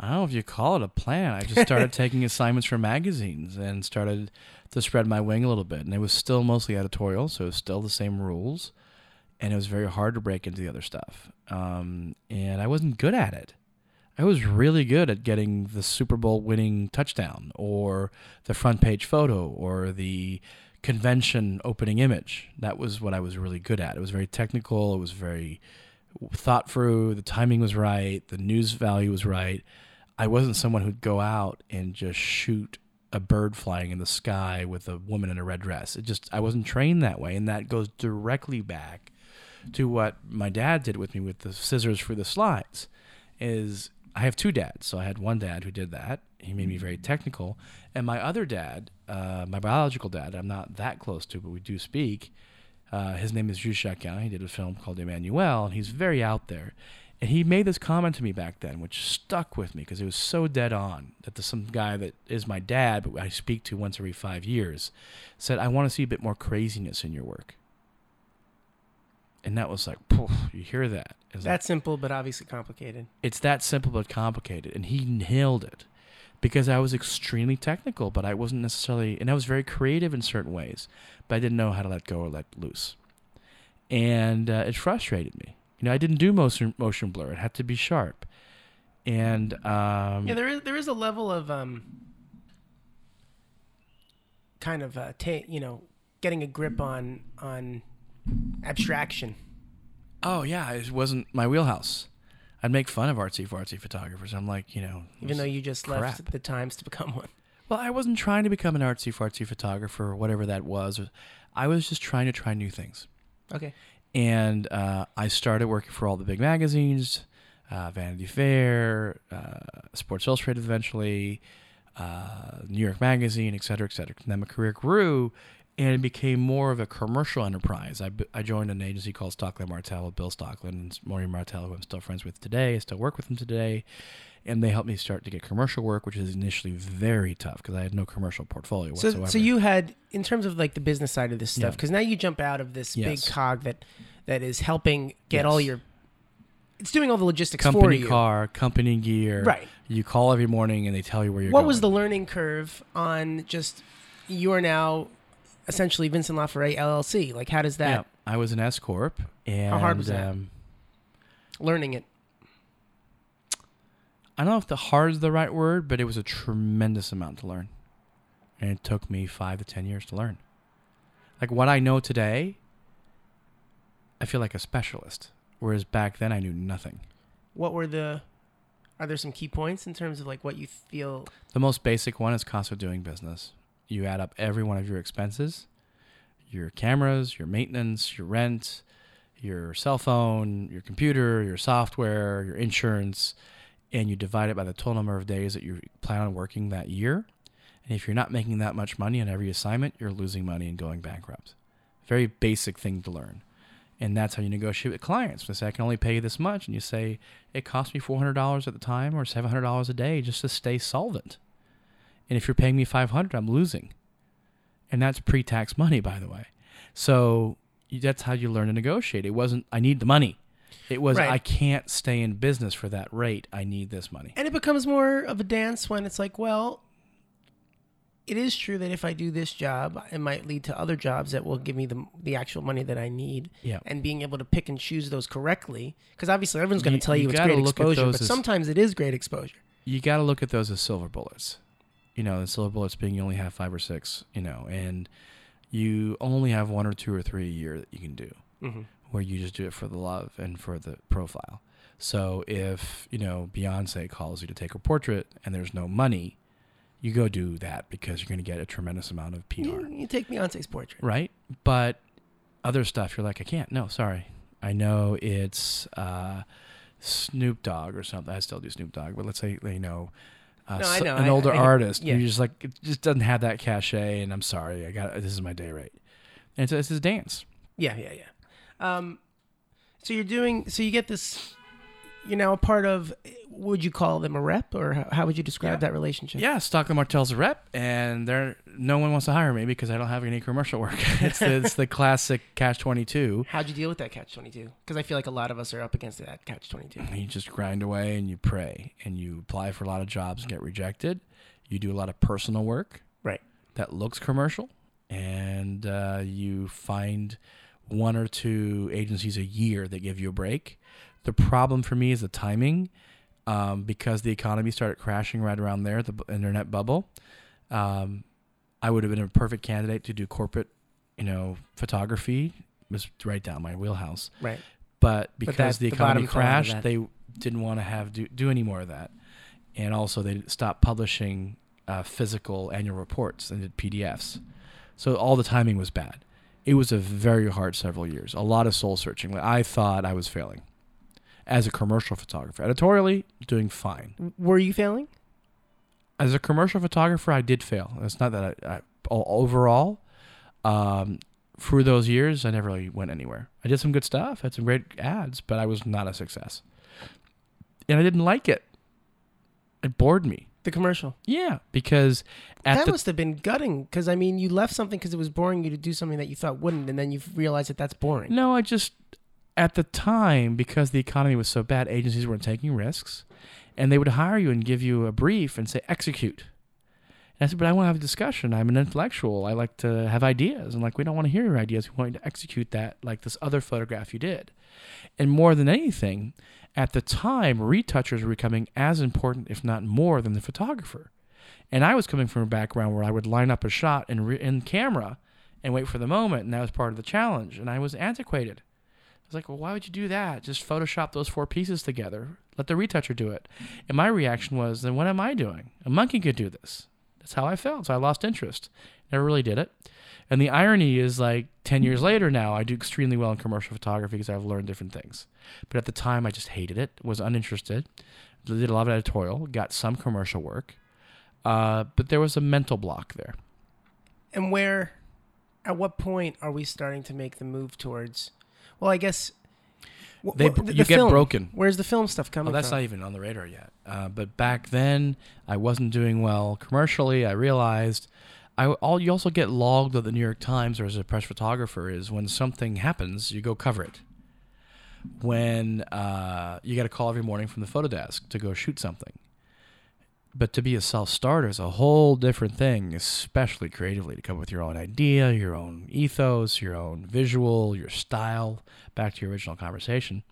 I don't know if you call it a plan. I just started taking assignments for magazines and started to spread my wing a little bit. And it was still mostly editorial, so it was still the same rules. And it was very hard to break into the other stuff. Um, and I wasn't good at it. I was really good at getting the Super Bowl winning touchdown or the front page photo or the convention opening image. That was what I was really good at. It was very technical. It was very thought through. The timing was right. The news value was right. I wasn't someone who'd go out and just shoot a bird flying in the sky with a woman in a red dress. It just I wasn't trained that way, and that goes directly back to what my dad did with me with the scissors for the slides. Is I have two dads, so I had one dad who did that. He made me very technical, and my other dad, uh, my biological dad, I'm not that close to, but we do speak. Uh, his name is Just Jaeckin. He did a film called Emmanuelle, and he's very out there. And he made this comment to me back then, which stuck with me because it was so dead on that there's some guy that is my dad, but I speak to once every five years, said, I want to see a bit more craziness in your work. And that was like, you hear that. It's like, That's simple, but obviously complicated. it's that simple but complicated. And he nailed it because I was extremely technical, but I wasn't necessarily, and I was very creative in certain ways, but I didn't know how to let go or let loose. And uh, it frustrated me. You know, I didn't do motion, motion blur, it had to be sharp. And um, Yeah, there is there is a level of um, kind of uh, ta- you know, getting a grip on on abstraction. oh, yeah, it wasn't my wheelhouse. I'd make fun of artsy fartsy photographers. I'm like, you know, Even though you just left the Times to become one. Well, I wasn't trying to become an artsy fartsy photographer or whatever that was. I was just trying to try new things. Okay. And uh, I started working for all the big magazines, uh, Vanity Fair, uh, Sports Illustrated eventually, uh, New York Magazine, et cetera, et cetera. And then my career grew and it became more of a commercial enterprise. I, I joined an agency called Stockland Martel with Bill Stockland and Maureen Martel, who I'm still friends with today. I still work with him today. And they helped me start to get commercial work, which is initially very tough because I had no commercial portfolio So whatsoever. so you had in terms of like the business side of this stuff Yeah. because now you jump out of this Yes. big cog that that is helping get all your it's doing all the logistics for company car, company gear. Right. You call every morning and they tell you where you're What going. was the learning curve on just you are now essentially Vincent Laforet LLC? Like how does that Yeah, I was an S corp, and hard was that? Um, learning it? I don't know if the hard is the right word, but it was a tremendous amount to learn, and it took me five to ten years to learn. Like what I know today, I feel like a specialist, whereas back then I knew nothing. What were the are there some key points in terms of like what you feel The most basic one is cost of doing business. You add up every one of your expenses, your cameras, your maintenance, your rent, your cell phone, your computer, your software, your insurance, and you divide it by the total number of days that you plan on working that year. And if you're not making that much money on every assignment, you're losing money and going bankrupt. Very basic thing to learn. And that's how you negotiate with clients. They say, I can only pay you this much. And you say, it cost me $400 at the time or $700 a day just to stay solvent. And if you're paying me 500 I'm losing. And that's pre tax money, by the way. So that's how you learn to negotiate. It wasn't, I need the money. It was, Right. I can't stay in business for that rate. I need this money. And it becomes more of a dance when it's like, well, it is true that if I do this job, it might lead to other jobs that will give me the the actual money that I need. Yeah. And being able to pick and choose those correctly, because obviously everyone's going to tell you, you it's great exposure, but as- sometimes it is great exposure. you got to look at those as silver bullets. You know, the silver bullets being you only have five or six, you know, and you only have one or two or three a year that you can do Mm-hmm. where you just do it for the love and for the profile. So if, you know, Beyonce calls you to take a portrait and there's no money, you go do that because you're going to get a tremendous amount of PR, You, you take Beyonce's portrait. right? But other stuff, you're like, I can't. No, sorry. I know it's uh, Snoop Dogg or something. I still do Snoop Dogg, but let's say, you know, uh, No, so- know. an I- older I- artist. yeah. You're just like, it just doesn't have that cachet, and I'm sorry. I got this is my day rate. And it's, it's his dance. Yeah, yeah, yeah. Um, so you're doing. So you get this. You're now a part of. Would you call them a rep, or how, would you describe Yeah. that relationship? Yeah, Stockland Martel's a rep, and they're no one wants to hire me because I don't have any commercial work. it's, the, it's the classic catch twenty two. How'd you deal with that catch twenty two? Because I feel like a lot of us are up against that catch twenty two. You just grind away and you pray, and you apply for a lot of jobs and get rejected. You do a lot of personal work, Right. that looks commercial, and uh, you find one or two agencies a year that give you a break. The problem for me is the timing, um, because the economy started crashing right around there, the internet bubble. Um, I would have been a perfect candidate to do corporate, you know, photography. It was right down my wheelhouse Right. but But because that- the the economy of crashed, they didn't want to have do, do any more of that, and also they stopped publishing uh, physical annual reports and did PDFs. So all the timing was bad. It was a very hard several years. A lot of soul searching. I thought I was failing as a commercial photographer. Editorially, doing fine. Were you failing? As a commercial photographer, I did fail. It's not that I overall. Um, through those years, I never really went anywhere. I did some good stuff, had some great ads, but I was not a success. And I didn't like it. It bored me. The commercial. Yeah, because at that the must have been gutting. Because I mean, you left something because it was boring you to do something that you thought wouldn't, and then you realized that that's boring. no, I just at the time because the economy was so bad, agencies weren't taking risks, and they would hire you and give you a brief and say execute. And I said, but I want to have a discussion. I'm an intellectual. I like to have ideas. And like, we don't want to hear your ideas. We want you to execute that like this other photograph you did. And more than anything, at the time, retouchers were becoming as important, if not more, than the photographer. And I was coming from a background where I would line up a shot in, re- in camera and wait for the moment. And that was part of the challenge. And I was antiquated. I was like, well, why would you do that? Just Photoshop those four pieces together. Let the retoucher do it. And my reaction was, then what am I doing? A monkey could do this. That's how I felt. So I lost interest. Never really did it. And the irony is, like 10 years later now, I do extremely well in commercial photography because I've learned different things. But at the time, I just hated it, was uninterested, did a lot of editorial, got some commercial work. Uh, but there was a mental block there. And where, at what point are we starting to make the move towards? Well, I guess. wh- They, wh- the- you the get film. broken. Where's the film stuff coming Oh, that's from? not even on the radar yet. Uh, but back then, I wasn't doing well commercially. I realized. I all you also get logged at the New York Times or as a press photographer is when something happens, you go cover it. When uh, you get a call every morning from the photo desk to go shoot something. But to be a self starter is a whole different thing, especially creatively, to come up with your own idea, your own ethos, your own visual, your style. Back to your original conversation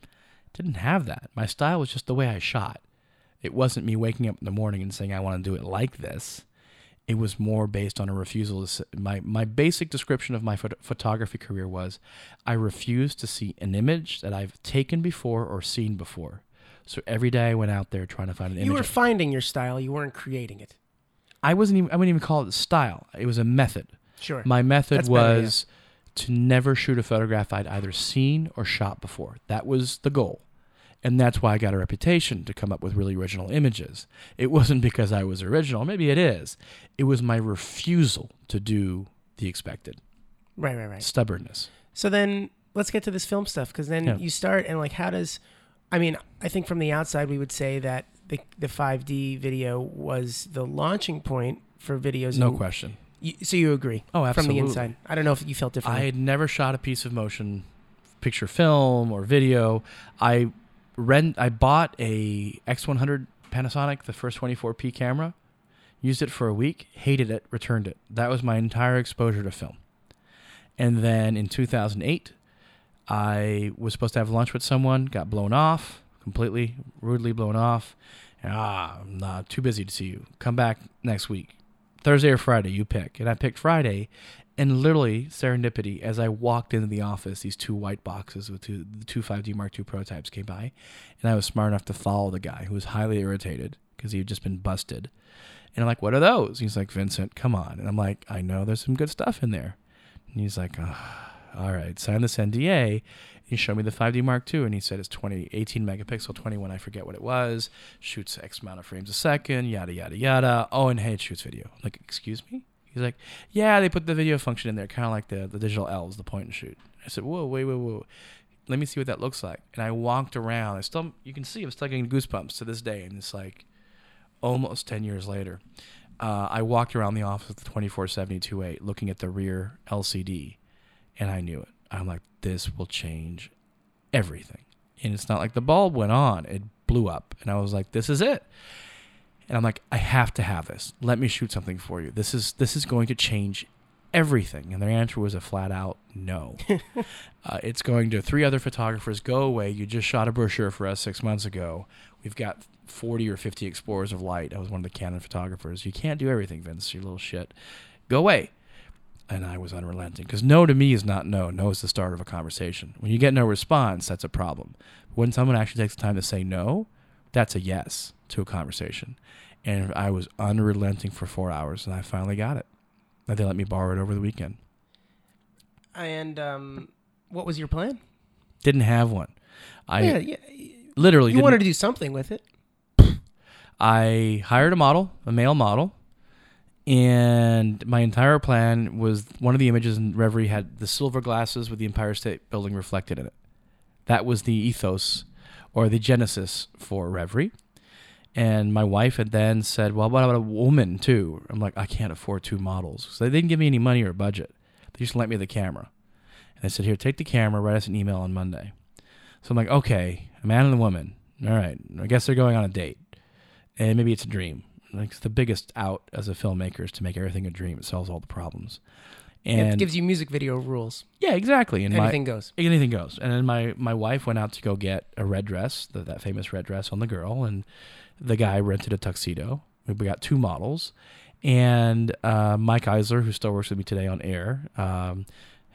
didn't have that. My style was just the way I shot. It wasn't me waking up in the morning and saying I want to do it like this. It was more based on a refusal. To, my my basic description of my phot- photography career was, I refuse to see an image that I've taken before or seen before. So every day I went out there trying to find an image. You were finding your style. You weren't creating it. I wasn't even. I wouldn't even call it a style. It was a method. Sure. My method That's better, yeah. was to never shoot a photograph I'd either seen or shot before. That was the goal. And that's why I got a reputation to come up with really original images. It wasn't because I was original. Maybe it is. It was my refusal to do the expected. right, right, right. Stubbornness. So then, let's get to this film stuff because then Yeah. you start and like how does I mean I think from the outside we would say that the the 5D video was the launching point for videos. No in- question. You, so you agree Oh, absolutely. from the inside? I don't know if you felt different. I had never shot a piece of motion picture film or video. I rent I bought a X100 Panasonic, the first 24p camera, used it for a week, hated it, returned it. That was my entire exposure to film. And then in 2008, I was supposed to have lunch with someone, got blown off, completely rudely blown off. Ah, I'm not too busy to see you. Come back next week. Thursday or Friday, you pick. And I picked Friday, and literally serendipity. As I walked into the office, these two white boxes with two, the two 5D Mark II prototypes came by, and I was smart enough to follow the guy who was highly irritated because he had just been busted. And I'm like, "What are those?" He's like, "Vincent, come on." And I'm like, "I know there's some good stuff in there." And he's like, "Ah, "All right, sign this NDA." He showed me the 5D Mark II, and he said it's 20, 18 megapixel, 21, I forget what it was. Shoots X amount of frames a second, yada yada yada. Oh, and hey, it shoots video. I'm like, excuse me? He's like, yeah, they put the video function in there, kind of like the the digital L's, the point and shoot. I said, whoa, wait, wait, wait. Let me see what that looks like. And I walked around. I still, you can see, I'm still getting goosebumps to this day, and it's like almost 10 years later. Uh, I walked around the office with the 247028 looking at the rear LCD, and I knew it. I'm like, this will change everything. And it's not like the bulb went on, it blew up. And I was like, this is it. And I'm like, I have to have this. Let me shoot something for you. This is this is going to change everything. And their answer was a flat out no. uh, it's going to three other photographers. Go away. You just shot a brochure for us six months ago. We've got 40 or 50 explorers of light. I was one of the Canon photographers. You can't do everything, Vince. You little shit. Go away. And I was unrelenting because no to me is not no. No is the start of a conversation. When you get no response, that's a problem. When someone actually takes the time to say no, that's a yes to a conversation. And I was unrelenting for four hours, and I finally got it. And they let me borrow it over the weekend. and um, what was your plan? Didn't have one. I yeah, yeah. literally You wanted to do something with it. I hired a model, a male model, and my entire plan was one of the images in Reverie had the silver glasses with the Empire State Building reflected in it. That was the ethos or the genesis for Reverie. And my wife had then said, Well, what about a woman too? I'm like, I can't afford two models. So they didn't give me any money or budget. They just lent me the camera. And they said, Here, take the camera, write us an email on Monday. So I'm like, Okay, a man and a woman. All right. I guess they're going on a date and maybe it's a dream. Like it's the biggest out as a filmmaker is to make everything a dream. It solves all the problems. And it gives you music video rules. yeah, exactly. And Anything my, goes. anything goes. And then my my wife went out to go get a red dress, the, that famous red dress on the girl, and the guy rented a tuxedo. We got two models, and uh, Mike Eisler, who still works with me today on air, um,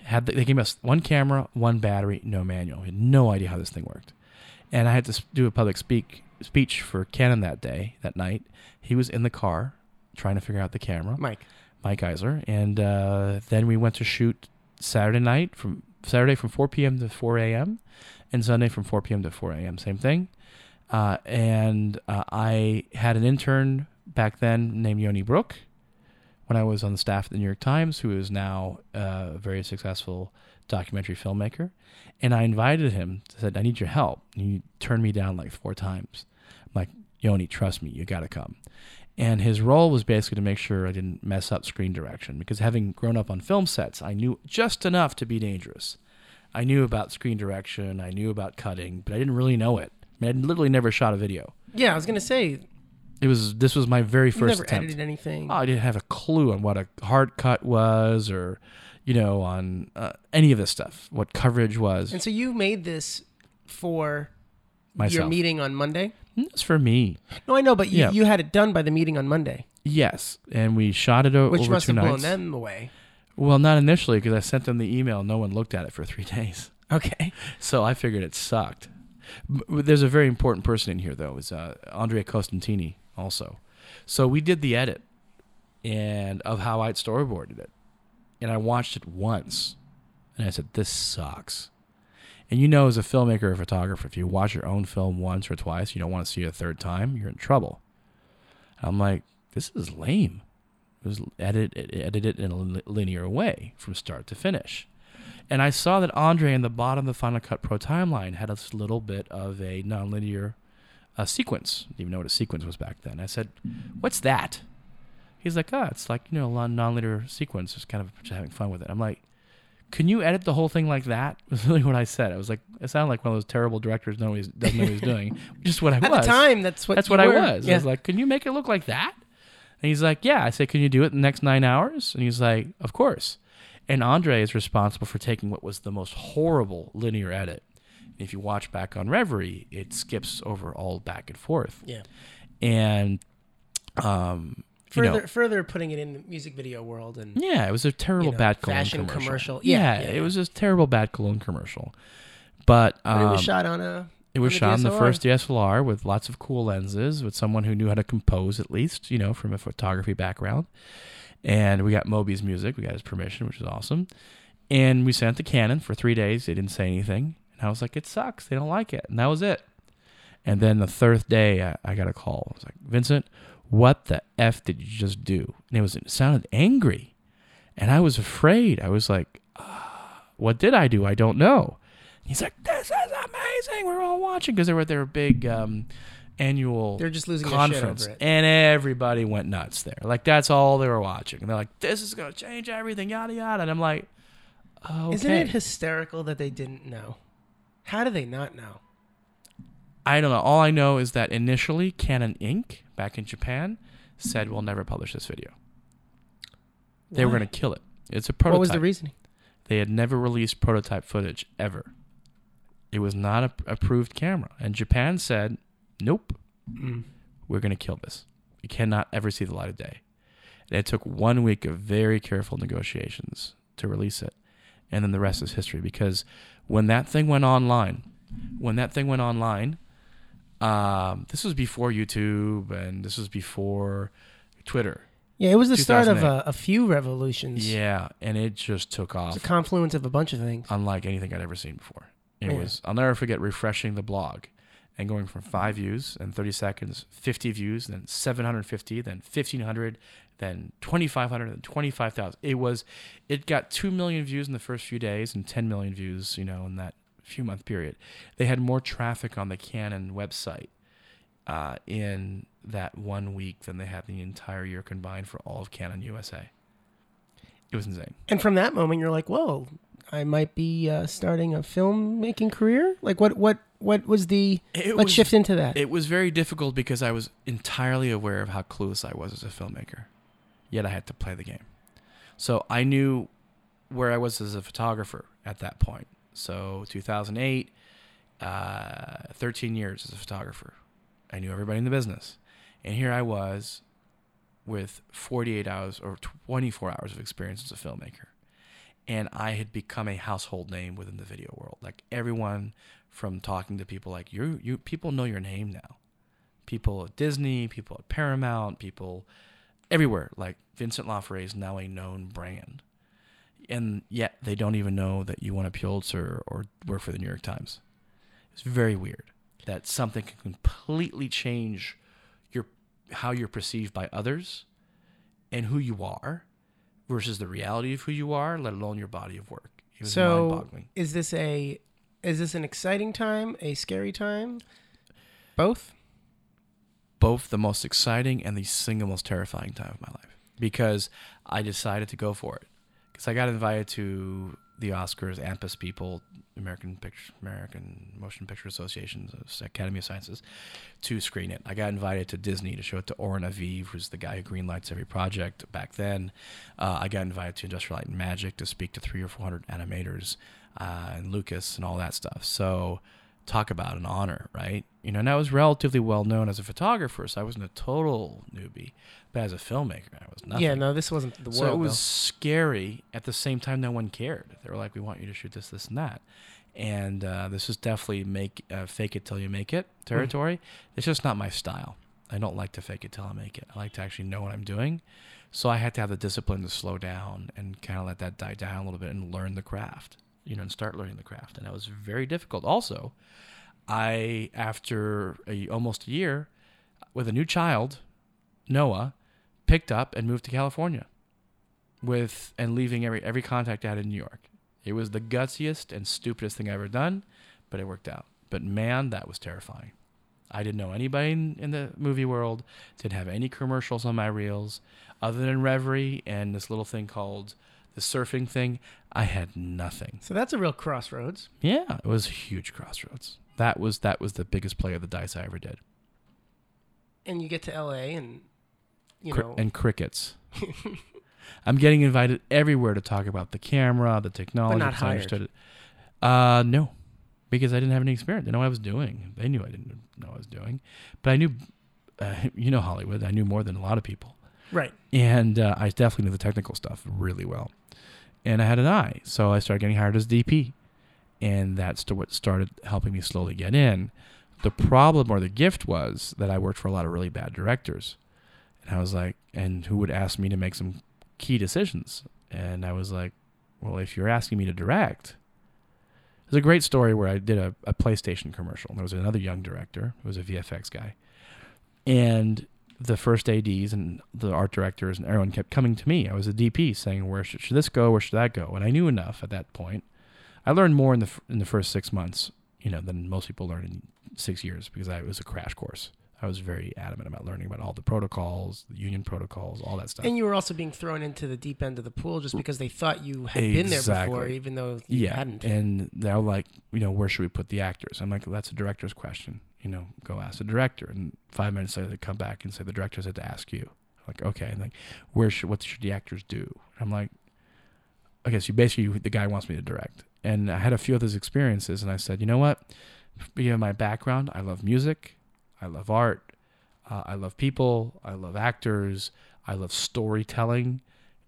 had they gave us one camera, one battery, no manual. We had no idea how this thing worked, and I had to do a public speak speech for Canon that day, that night. He was in the car trying to figure out the camera. Mike. Mike Eisler, and uh, then we went to shoot Saturday night from Saturday from 4 p.m. to 4 a.m. and Sunday from 4 p.m. to 4 a.m. Same thing. Uh, and uh, I had an intern back then named Yoni Brook when I was on the staff at the New York Times, who is now a very successful documentary filmmaker. And I invited him. Said, "I need your help." And he turned me down like four times. Yoni, trust me, you got to come. And his role was basically to make sure I didn't mess up screen direction because having grown up on film sets, I knew just enough to be dangerous. I knew about screen direction, I knew about cutting, but I didn't really know it. I, mean, I literally never shot a video. Yeah, I was gonna say It was this was my very first never attempt. edited anything. Oh, I didn't have a clue on what a hard cut was, or you know, on uh, any of this stuff, what coverage was. and so you made this for your meeting on Monday. It's for me. No, I know, but you, Yeah. you had it done by the meeting on Monday, Yes, and we shot it o- which over must two have blown nights. them away. Well, not initially because I sent them the email. No one looked at it for three days. Okay. So I figured it sucked. There's a very important person in here, though. Is uh, Andrea Costantini also. So we did the edit and of how I'd storyboarded it, and I watched it once, and I said, "This sucks." And you know, as a filmmaker or photographer, if you watch your own film once or twice, you don't want to see it a third time, you're in trouble. I'm like, this is lame. It was edit, edited in a linear way from start to finish. And I saw that Andre in the bottom of the Final Cut Pro timeline had a little bit of a nonlinear uh, sequence. Didn't even know what a sequence was back then. I said, "What's that?" He's like, "Ah, it's like you know, a non- nonlinear sequence. Just kind of just having fun with it." I'm like, "Can you edit the whole thing like that?" Was really what I said. I was like, it sounded like one of those terrible directors know he's doesn't know what he's doing. Just what I At was. the time, that's what That's what I was. I Yeah. was like, "Can you make it look like that?" And he's like, "Yeah." I said, "Can you do it in the next nine hours?" And he's like, "Of course." And Andre is responsible for taking what was the most horrible linear edit. And if you watch back on Reverie, it skips over all back and forth. yeah. And um, Further, know, further putting it in the music video world and yeah, it was a terrible you know, bad cologne fashion commercial. commercial. Yeah, Yeah, yeah, it was a terrible bad cologne commercial. But, um, but it was shot on a. It was on shot on the first DSLR with lots of cool lenses, with someone who knew how to compose at least, you know, from a photography background. And we got Moby's music. We got his permission, which is awesome. And we sent the Canon for three days. They didn't say anything. And I was like, it sucks. They don't like it. And that was it. And then the third day, I, I got a call. I was like, Vincent, what the F did you just do? And it was it sounded angry. And I was afraid. I was like, "Ah, what did I do? I don't know. He's like, this is amazing. We're all watching because they were at their big um, annual They're just losing conference, shit over it. and everybody went nuts there. Like that's all they were watching. And they're like, "This is gonna change everything," yada yada. And I'm like, "Okay." Isn't it hysterical that they didn't know? How do they not know? I don't know. All I know is that initially Canon Inc. back in Japan said we'll never publish this video. They were gonna kill it. It's a prototype. What was the reasoning? they had never released prototype footage ever. It was not a approved camera, and Japan said, "Nope, Mm. we're going to kill this. It cannot ever see the light of day. And it took one week of very careful negotiations to release it. And then the rest is history because when that thing went online, when that thing went online, um, this was before YouTube and this was before Twitter. Yeah, it was the start of a, a few revolutions. Yeah, and it just took It's off a confluence of a bunch of things. unlike anything I'd ever seen before. It Yeah. was I'll never forget refreshing the blog and going from five views and 30 seconds, 50 views, then 750, then 1500, then 2500, then 25,000. It was it got 2 million views in the first few days and 10 million views, you know, in that few month period. They had more traffic on the Canon website uh, in that one week than they had the entire year combined for all of Canon USA. It was insane. And from that moment, you're like, "Whoa, I might be uh, starting a filmmaking career." Like, what, what, what was the? It let's was- shift into that. It was very difficult because I was entirely aware of how clueless I was as a filmmaker, yet I had to play the game. So I knew where I was as a photographer at that point. So 2008, uh, 13 years as a photographer. I knew everybody in the business. And here I was with 48 hours or 24 hours of experience as a filmmaker. And I had become a household name within the video world. Like everyone from talking to people like you you people know your name now. People at Disney, people at Paramount, people everywhere. Like Vincent Laforet is now a known brand. And yet they don't even know that you won a Pulitzer or work for the New York Times. It's very weird that something can completely change your how you're perceived by others and who you are versus the reality of who you are, let alone your body of work. It was so, mind-boggling. is this a, is this an exciting time, a scary time, both? both the most exciting and the single most terrifying time of my life because I decided to go for it. Because I got invited to the Oscars, AMPAS people, American Picture, American Motion Picture Association, uh, Academy of Sciences, to screen it. I got invited to Disney to show it to Oren Aviv, who's the guy who greenlights every project back then. Uh, I got invited to Industrial Light and Magic to speak to three or four hundred animators uh, and Lucas and all that stuff. So talk about an honor, right? You know, and I was relatively well known as a photographer, so I wasn't a total newbie. But as a filmmaker, I was nothing. Yeah, no, this wasn't the world. So it was though. scary. At the same time, no one cared. They were like, "We want you to shoot this, this, and that." And uh, this is definitely make uh, fake it till you make it territory. It's just not my style. I don't like to fake it till I make it. I like to actually know what I'm doing. So I had to have the discipline to slow down and kind of let that die down a little bit and learn the craft. You know, and start learning the craft. And that was very difficult. Also, I after a, almost a year with a new child, Noah, picked up and moved to California with and leaving every every contact out in New York. It was the gutsiest and stupidest thing I ever done, but it worked out. But man, that was terrifying. I didn't know anybody in the movie world. Didn't have any commercials on my reels, other than Reverie and this little thing called the surfing thing. I had nothing. So that's a real crossroads. Yeah, it was a huge crossroads. That was that was the biggest play of the dice I ever did. And you get to LA and you Cri- know and crickets. I'm getting invited everywhere to talk about the camera, the technology. But not because I hired. understood it. Uh, no, because I didn't have any experience. They know what I was doing. They knew I didn't know what I was doing, but I knew, uh, you know, Hollywood. I knew more than a lot of people, right. and uh, I definitely knew the technical stuff really well. And I had an eye, so I started getting hired as DP, and that's what started helping me slowly get in. The problem or the gift was that I worked for a lot of really bad directors, and I was like, and who would ask me to make some key decisions, and I was like, well, if you're asking me to direct. There's a great story where I did a, a PlayStation commercial. And there was another young director who was a VFX guy. And the first ADs and the art directors and everyone kept coming to me. I was a DP saying, where should, should this go? Where should that go? And I knew enough at that point. I learned more in the, in the first six months, you know, than most people learn in six years because I, it was a crash course. I was very adamant about learning about all the protocols, the union protocols, all that stuff. And you were also being thrown into the deep end of the pool just because they thought you had been there before, even though you yeah, hadn't. and they're like, you know, where should we put the actors? I'm like, well, that's a director's question. You know, go ask the director. And five minutes later, they come back and say the director said to ask you. I'm like, okay. And like, where should what should the actors do? I'm like, okay. So basically, the guy wants me to direct. And I had a few of those experiences, and I said, you know what? Because of my background, I love music, I love art, uh, I love people, I love actors, I love storytelling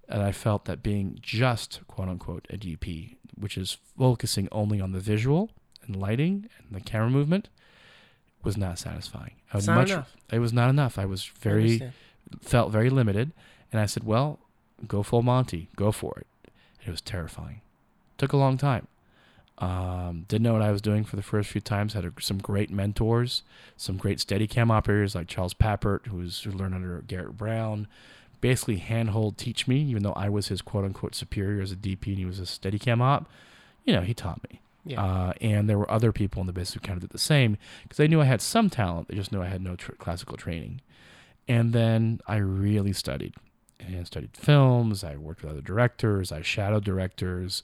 and I felt that being just quote unquote a DP, which is focusing only on the visual and lighting and the camera movement, was not satisfying. I It's not much, enough. It was not enough. I was very understand. felt very limited, and I said, "Well, go full Monty, go for it." It was terrifying. Took a long time. Um, didn't know what I was doing for the first few times. Had a, some great mentors, some great Steadicam operators like Charles Papert, who was who learned under Garrett Brown. Basically, handhold teach me, even though I was his quote unquote superior as a DP and he was a Steadicam op. You know, he taught me. Yeah. Uh, and there were other people in the business who kind of did the same because they knew I had some talent. They just knew I had no tr- classical training. And then I really studied and studied films. I worked with other directors. I shadowed directors.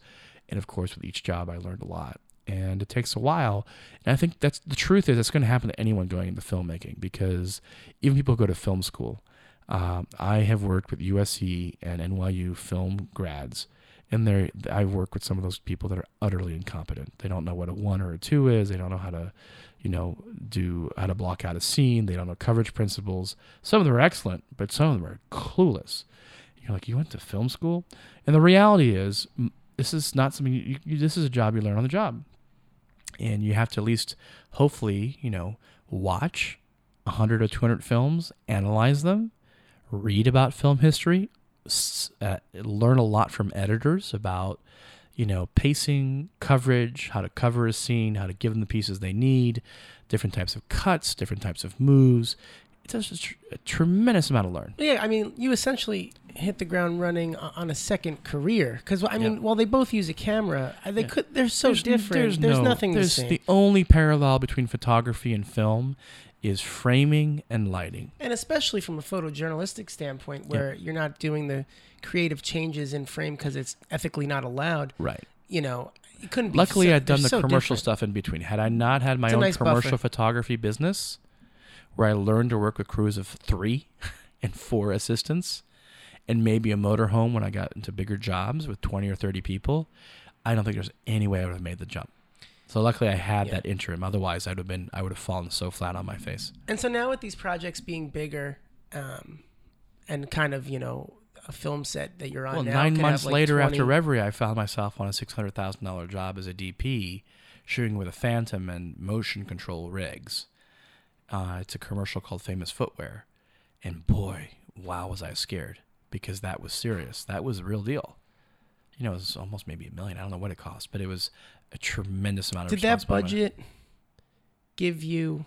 And of course, with each job, I learned a lot. And it takes a while. And I think that's the truth is that's going to happen to anyone going into filmmaking because even people who go to film school. Um, I have worked with USC and NYU film grads, and they I've worked with some of those people that are utterly incompetent. They don't know what a one or a two is. They don't know how to, you know, do how to block out a scene. They don't know coverage principles. Some of them are excellent, but some of them are clueless. You're like, you went to film school, and the reality is, this is not something. You, you, this is a job you learn on the job, and you have to at least, hopefully, you know, watch hundred or two hundred films, analyze them, read about film history, uh, learn a lot from editors about you know pacing, coverage, how to cover a scene, how to give them the pieces they need, different types of cuts, different types of moves. Just a, tr- a tremendous amount to learn. Yeah, I mean, you essentially hit the ground running on a second career because I mean, Yeah. while they both use a camera, uh, they Yeah. could. They're so different. There's, no- nothing There's the same. the only parallel between photography and film is framing and lighting. and especially from a photojournalistic standpoint, where you're not doing the creative changes in frame because it's ethically not allowed. Right. You know, it couldn't be. Luckily, so, I'd done the so commercial different. stuff in between. Had I not had my own nice commercial buffer. photography business, where I learned to work with crews of three and four assistants, and maybe a motorhome when I got into bigger jobs with 20 or 30 people, I don't think there's any way I would have made the jump. So luckily, I had Yeah. that interim. Otherwise, I'd have been I would have fallen so flat on my face. And so now with these projects being bigger, um, and kind of you know a film set that you're on Well, now, nine months like, later, after Reverie, I found myself on a six hundred thousand dollar job as a DP, shooting with a Phantom and motion control rigs. Uh, it's a commercial called Famous Footwear, and boy, wow, was I scared because that was serious. That was a real deal. You know, it was almost maybe a million. I don't know what it cost, but it was a tremendous amount of. Did that budget give you?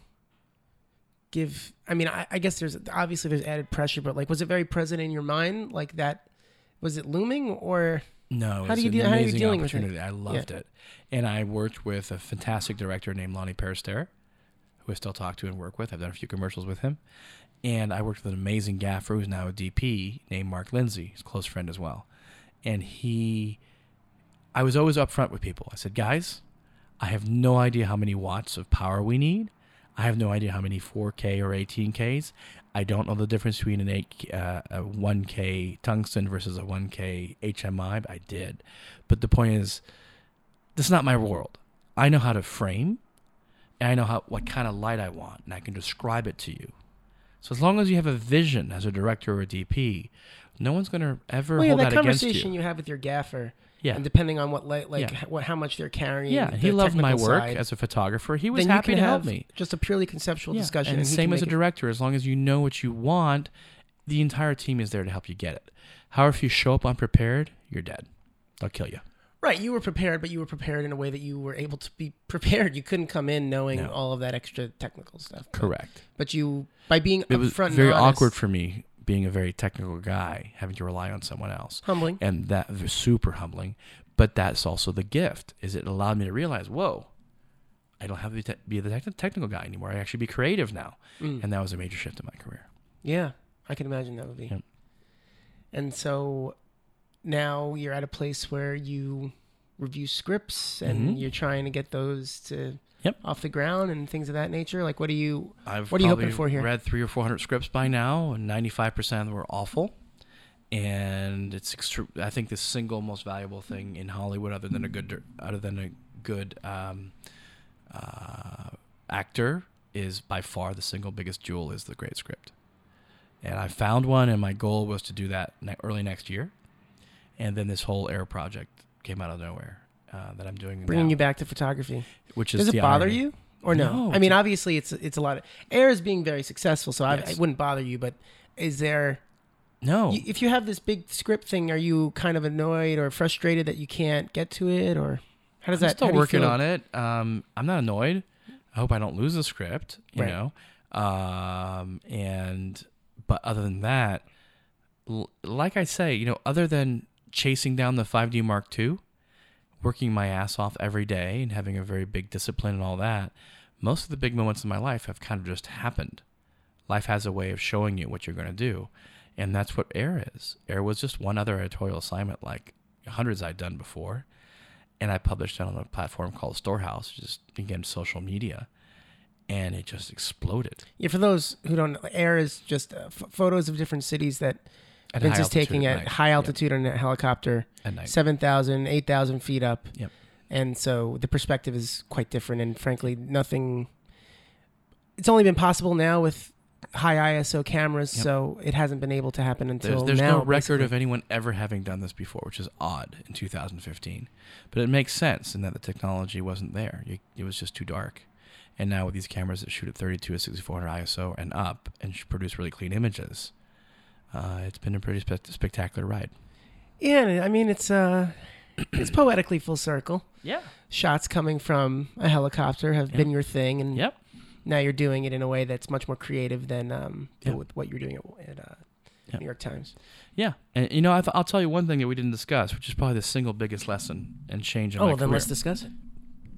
Give I mean I, I guess there's obviously there's added pressure, but like was it very present in your mind like that? Was it looming or No, How do you deal- how are you dealing with it? I loved it, and I worked with a fantastic director named Lonnie Perister, who I still talk to and work with. I've done a few commercials with him, and I worked with an amazing gaffer who's now a DP named Mark Lindsay. He's a close friend as well, and he, I was always upfront with people. I said, guys, I have no idea how many watts of power we need. I have no idea how many 4K or 18Ks. I don't know the difference between an 8 uh, a 1K tungsten versus a 1K HMI. But I did, but the point is, this is not my world. I know how to frame, and I know how what kind of light I want, and I can describe it to you. So as long as you have a vision as a director or a DP, no one's going to ever Well, yeah, hold that that, against conversation you. you. have with your gaffer, Yeah, and depending on what light, like Yeah. h- what how much they're carrying. yeah. He loved my work side, as a photographer. He was happy you to help me. Just a purely conceptual Yeah, discussion. And he same as a make it- director, as long as you know what you want, the entire team is there to help you get it. However, if you show up unprepared, you're dead. They'll kill you. Right, you were prepared, but you were prepared in a way that you were able to be prepared. You couldn't come in knowing No. all of that extra technical stuff. But- Correct. But you, by being It was very honest, awkward for me being a very technical guy, having to rely on someone else. humbling. and that was super humbling. But that's also the gift, is it allowed me to realize, whoa, I don't have to be, the technical guy anymore. I actually be creative now, Mm. and that was a major shift in my career. Yeah, I can imagine that would be. Yep. And so now you're at a place where you review scripts and Mhm. you're trying to get those to Yep. off the ground and things of that nature. Like, what do you? I've What are you hoping for here? Read three or four hundred scripts by now, and ninety-five percent of them were awful. And it's extru- I think the single most valuable thing in Hollywood, other than a good, other than a good um, uh, actor, is by far the single biggest jewel is the great script. And I found one, and my goal was to do that ne- early next year. And then this whole Air project came out of nowhere uh, that I'm doing Bringing now, you back to photography. which is Does it bother irony. you or no? No, I mean, obviously, it's it's a lot of air is being very successful, so I, Yes. it wouldn't bother you. But is there? No, You, if you have this big script thing, are you kind of annoyed or frustrated that you can't get to it, or how does I'm that? still do working on it. Um, I'm not annoyed. I hope I don't lose the script. You Right. know, um, and but other than that, like I say, you know, other than chasing down the 5D Mark II, working my ass off every day and having a very big discipline and all that, most of the big moments in my life have kind of just happened. Life has a way of showing you what you're going to do. And that's what Air is. Air was just one other editorial assignment, like hundreds I'd done before. And I published it on a platform called Storehouse, just again, social media. And it just exploded. Yeah, for those who don't know, air is just uh, f- photos of different cities that At Vince is taking at night. high Yep, altitude on a helicopter, at night. 7,000, 8,000 feet up. Yep. And so the perspective is quite different. And frankly, nothing, it's only been possible now with high ISO cameras. Yep. So it hasn't been able to happen until There's, there's now. no record basically. of anyone ever having done this before, which is odd in 2015. But it makes sense in that the technology wasn't there. You, it was just too dark. And now with these cameras that shoot at 32 to 6400 ISO and up and produce really clean images, uh, it's been a pretty spe- spectacular ride. Yeah, I mean, it's, uh, it's poetically full circle. Yeah. Shots coming from a helicopter have Yep. been your thing. And Yep. now you're doing it in a way that's much more creative than um, Yeah. with what you're doing at, at uh, Yeah. New York Times. Yeah. And, you know, I th- I'll tell you one thing that we didn't discuss, which is probably the single biggest lesson and change in Oh, my well, then career. let's discuss it.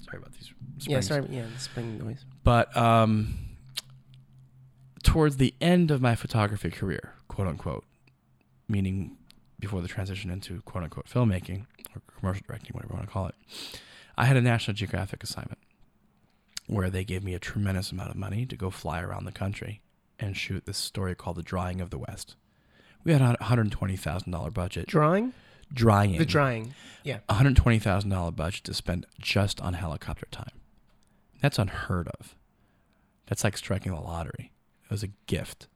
Sorry about these. Yeah, sorry. Yeah, the spring noise. But um, towards the end of my photography career, quote unquote, meaning before the transition into quote unquote filmmaking or commercial directing, whatever you want to call it, I had a National Geographic assignment where they gave me a tremendous amount of money to go fly around the country and shoot this story called The Drying of the West. We had a $120,000 budget. Drawing? Drying. The drying. Yeah. $120,000 budget to spend just on helicopter time. That's unheard of. That's like striking the lottery. It was a gift.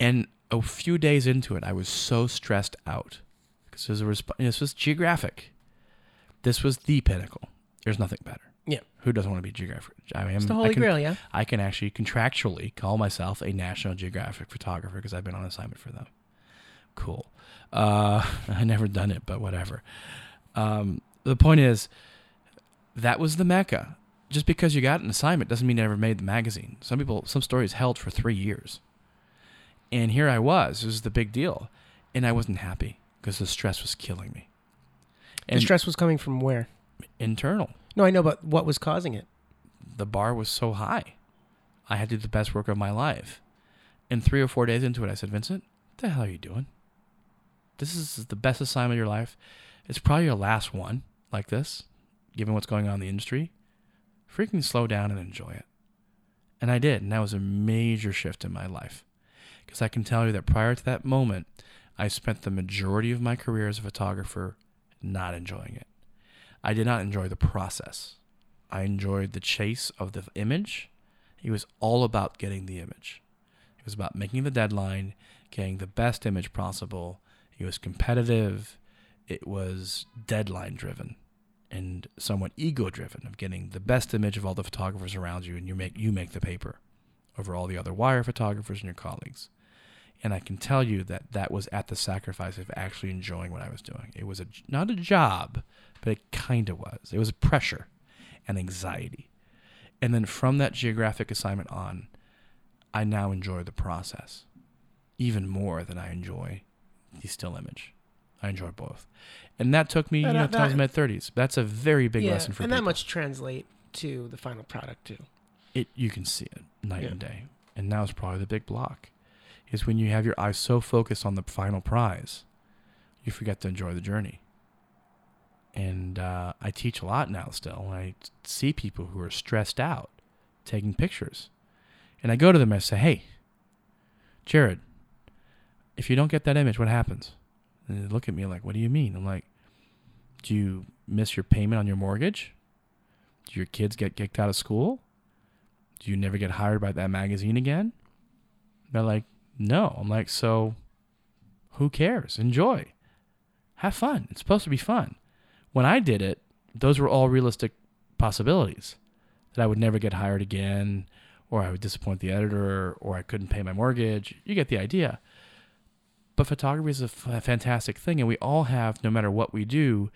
And a few days into it, I was so stressed out because this was, this was geographic. This was the pinnacle. There's nothing better. Yeah. Who doesn't want to be geographic? I am. It's the I Holy can, Grail, yeah? I can actually contractually call myself a National Geographic photographer because I've been on assignment for them. Cool. Uh, I never done it, but whatever. Um, the point is, that was the mecca. Just because you got an assignment doesn't mean you ever made the magazine. Some people, some stories held for three years, and here I was. This was the big deal, and I wasn't happy because the stress was killing me. The And stress was coming from where? internal. No, I know, but what was causing it? the bar was so high. I had to do the best work of my life. And three or four days into it, I said, Vincent, what the hell are you doing? This is the best assignment of your life. It's probably your last one like this, given what's going on in the industry. Freaking slow down and enjoy it. And I did. And that was a major shift in my life. Because I can tell you that prior to that moment, I spent the majority of my career as a photographer not enjoying it. I did not enjoy the process. I enjoyed the chase of the image. It was all about getting the image. It was about making the deadline, getting the best image possible. It was competitive. It was deadline driven and somewhat ego driven of getting the best image of all the photographers around you and you make you make the paper over all the other wire photographers and your colleagues. And I can tell you that that was at the sacrifice of actually enjoying what I was doing. It was a not a job, but it kind of was. It was pressure and anxiety. And then from that geographic assignment on, I now enjoy the process even more than I enjoy the still image. I enjoy both. And that took me, you know, that- till I was that- mid 30s. That's a very big yeah, lesson for and people. And that much translate to the final product too. it you can see it night Yeah. and day. And now it's probably the big block. Is when you have your eyes so focused on the final prize, you forget to enjoy the journey. And uh, I teach a lot now still. I see people who are stressed out taking pictures. And I go to them and I say, Hey, Jared, if you don't get that image, what happens? And they look at me like, What do you mean? I'm like, Do you miss your payment on your mortgage? Do your kids get kicked out of school? Do you never get hired by that magazine again? They're like, no. I'm like, so who cares? Enjoy. Have fun. It's supposed to be fun. When I did it, those were all realistic possibilities that I would never get hired again, or I would disappoint the editor, or I couldn't pay my mortgage. You get the idea. But photography is a fantastic thing, and we all have, no matter what we do,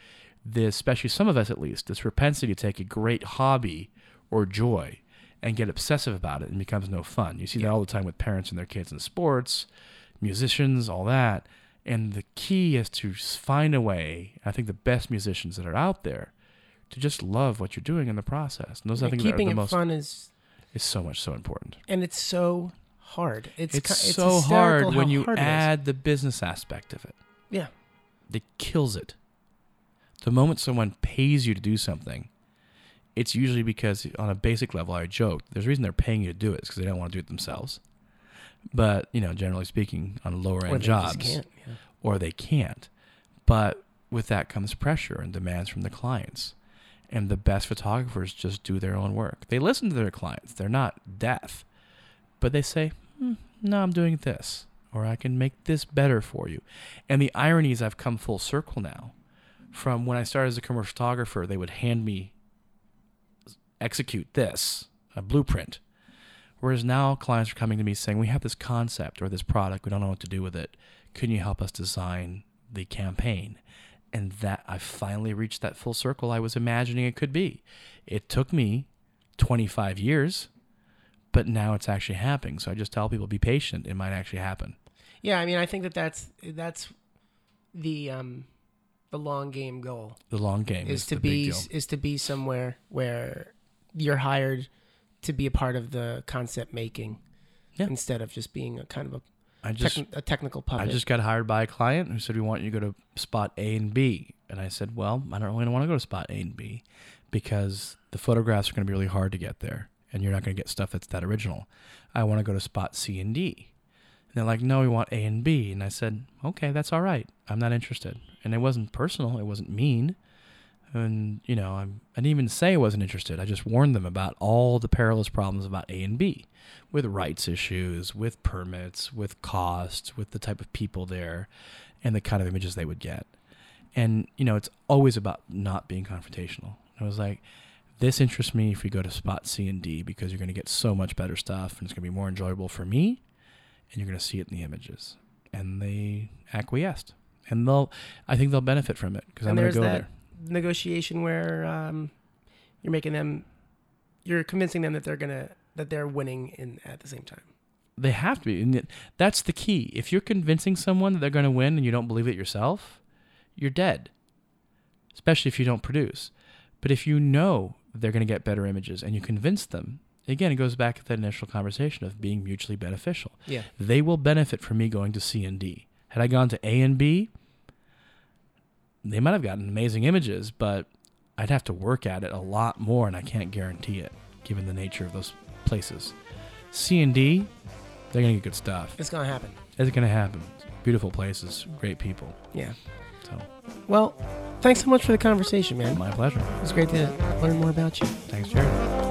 this, especially some of us at least, this propensity to take a great hobby or joy and get obsessive about it and becomes no fun. You see that all the time with parents and their kids in sports, musicians, all that. And the key is to find a way. I think the best musicians that are out there to just love what you're doing in the process. And those I And think that are keeping the it most fun is, is so much so important. and it's so hard. It's It's, so hard when you hard add the business aspect of it. Yeah. It kills it. The moment someone pays you to do something, it's usually because on a basic level, I joke, there's a reason they're paying you to do it because they don't want to do it themselves. But, you know, generally speaking, on lower end jobs. Yeah. or they can't. But with that comes pressure and demands from the clients. And the best photographers just do their own work. They listen to their clients. They're not deaf, but they say, hmm, "No, I'm doing this, or I can make this better for you." And the irony is, I've come full circle now. From when I started as a commercial photographer, they would hand me execute this a blueprint. Whereas now clients are coming to me saying, "We have this concept or this product. We don't know what to do with it. Can you help us design the campaign?" And that I finally reached that full circle I was imagining it could be. It took me 25 years, but now it's actually happening. So I just tell people, be patient. It might actually happen. Yeah, I mean, I think that that's that's the um the long game goal The long game is is, to be is to be somewhere where you're hired to be a part of the concept making Yeah. instead of just being a kind of a, I just techn- a technical puppet. I just got hired by a client who said we want you to go to spot A and B, and I said, well, I don't really want to go to spot A and B because the photographs are going to be really hard to get there, and you're not going to get stuff that's that original. I want to go to spot C and D. And they're like, no, we want A and B, and I said, okay, that's all right. I'm not interested, and it wasn't personal. It wasn't mean. And you know, I'm, I didn't even say I wasn't interested. I just warned them about all the perilous problems about A and B, with rights issues, with permits, with costs, with the type of people there, and the kind of images they would get. And you know, it's always about not being confrontational. I was like, this interests me if we go to spot C and D because you're going to get so much better stuff, and it's going to be more enjoyable for me, and you're going to see it in the images. And they acquiesced, and they'll, I think they'll benefit from it because I'm going to go that there. Negotiation where um, you're making them, you're convincing them that they're gonna that they're winning in at the same time. They have to be. And that's the key. If you're convincing someone that they're going to win and you don't believe it yourself, you're dead. especially if you don't produce. But if you know they're going to get better images and you convince them, again, it goes back to that initial conversation of being mutually beneficial. Yeah. They will benefit from me going to C and D. Had I gone to A and B, they might have gotten amazing images, but I'd have to work at it a lot more, and I can't guarantee it given the nature of those places. C and D, they're gonna get good stuff. It's gonna happen. It's gonna happen. Beautiful places, great people. Yeah. So Well, thanks so much for the conversation, man. my pleasure. It was great to learn more about you. Thanks, Jared.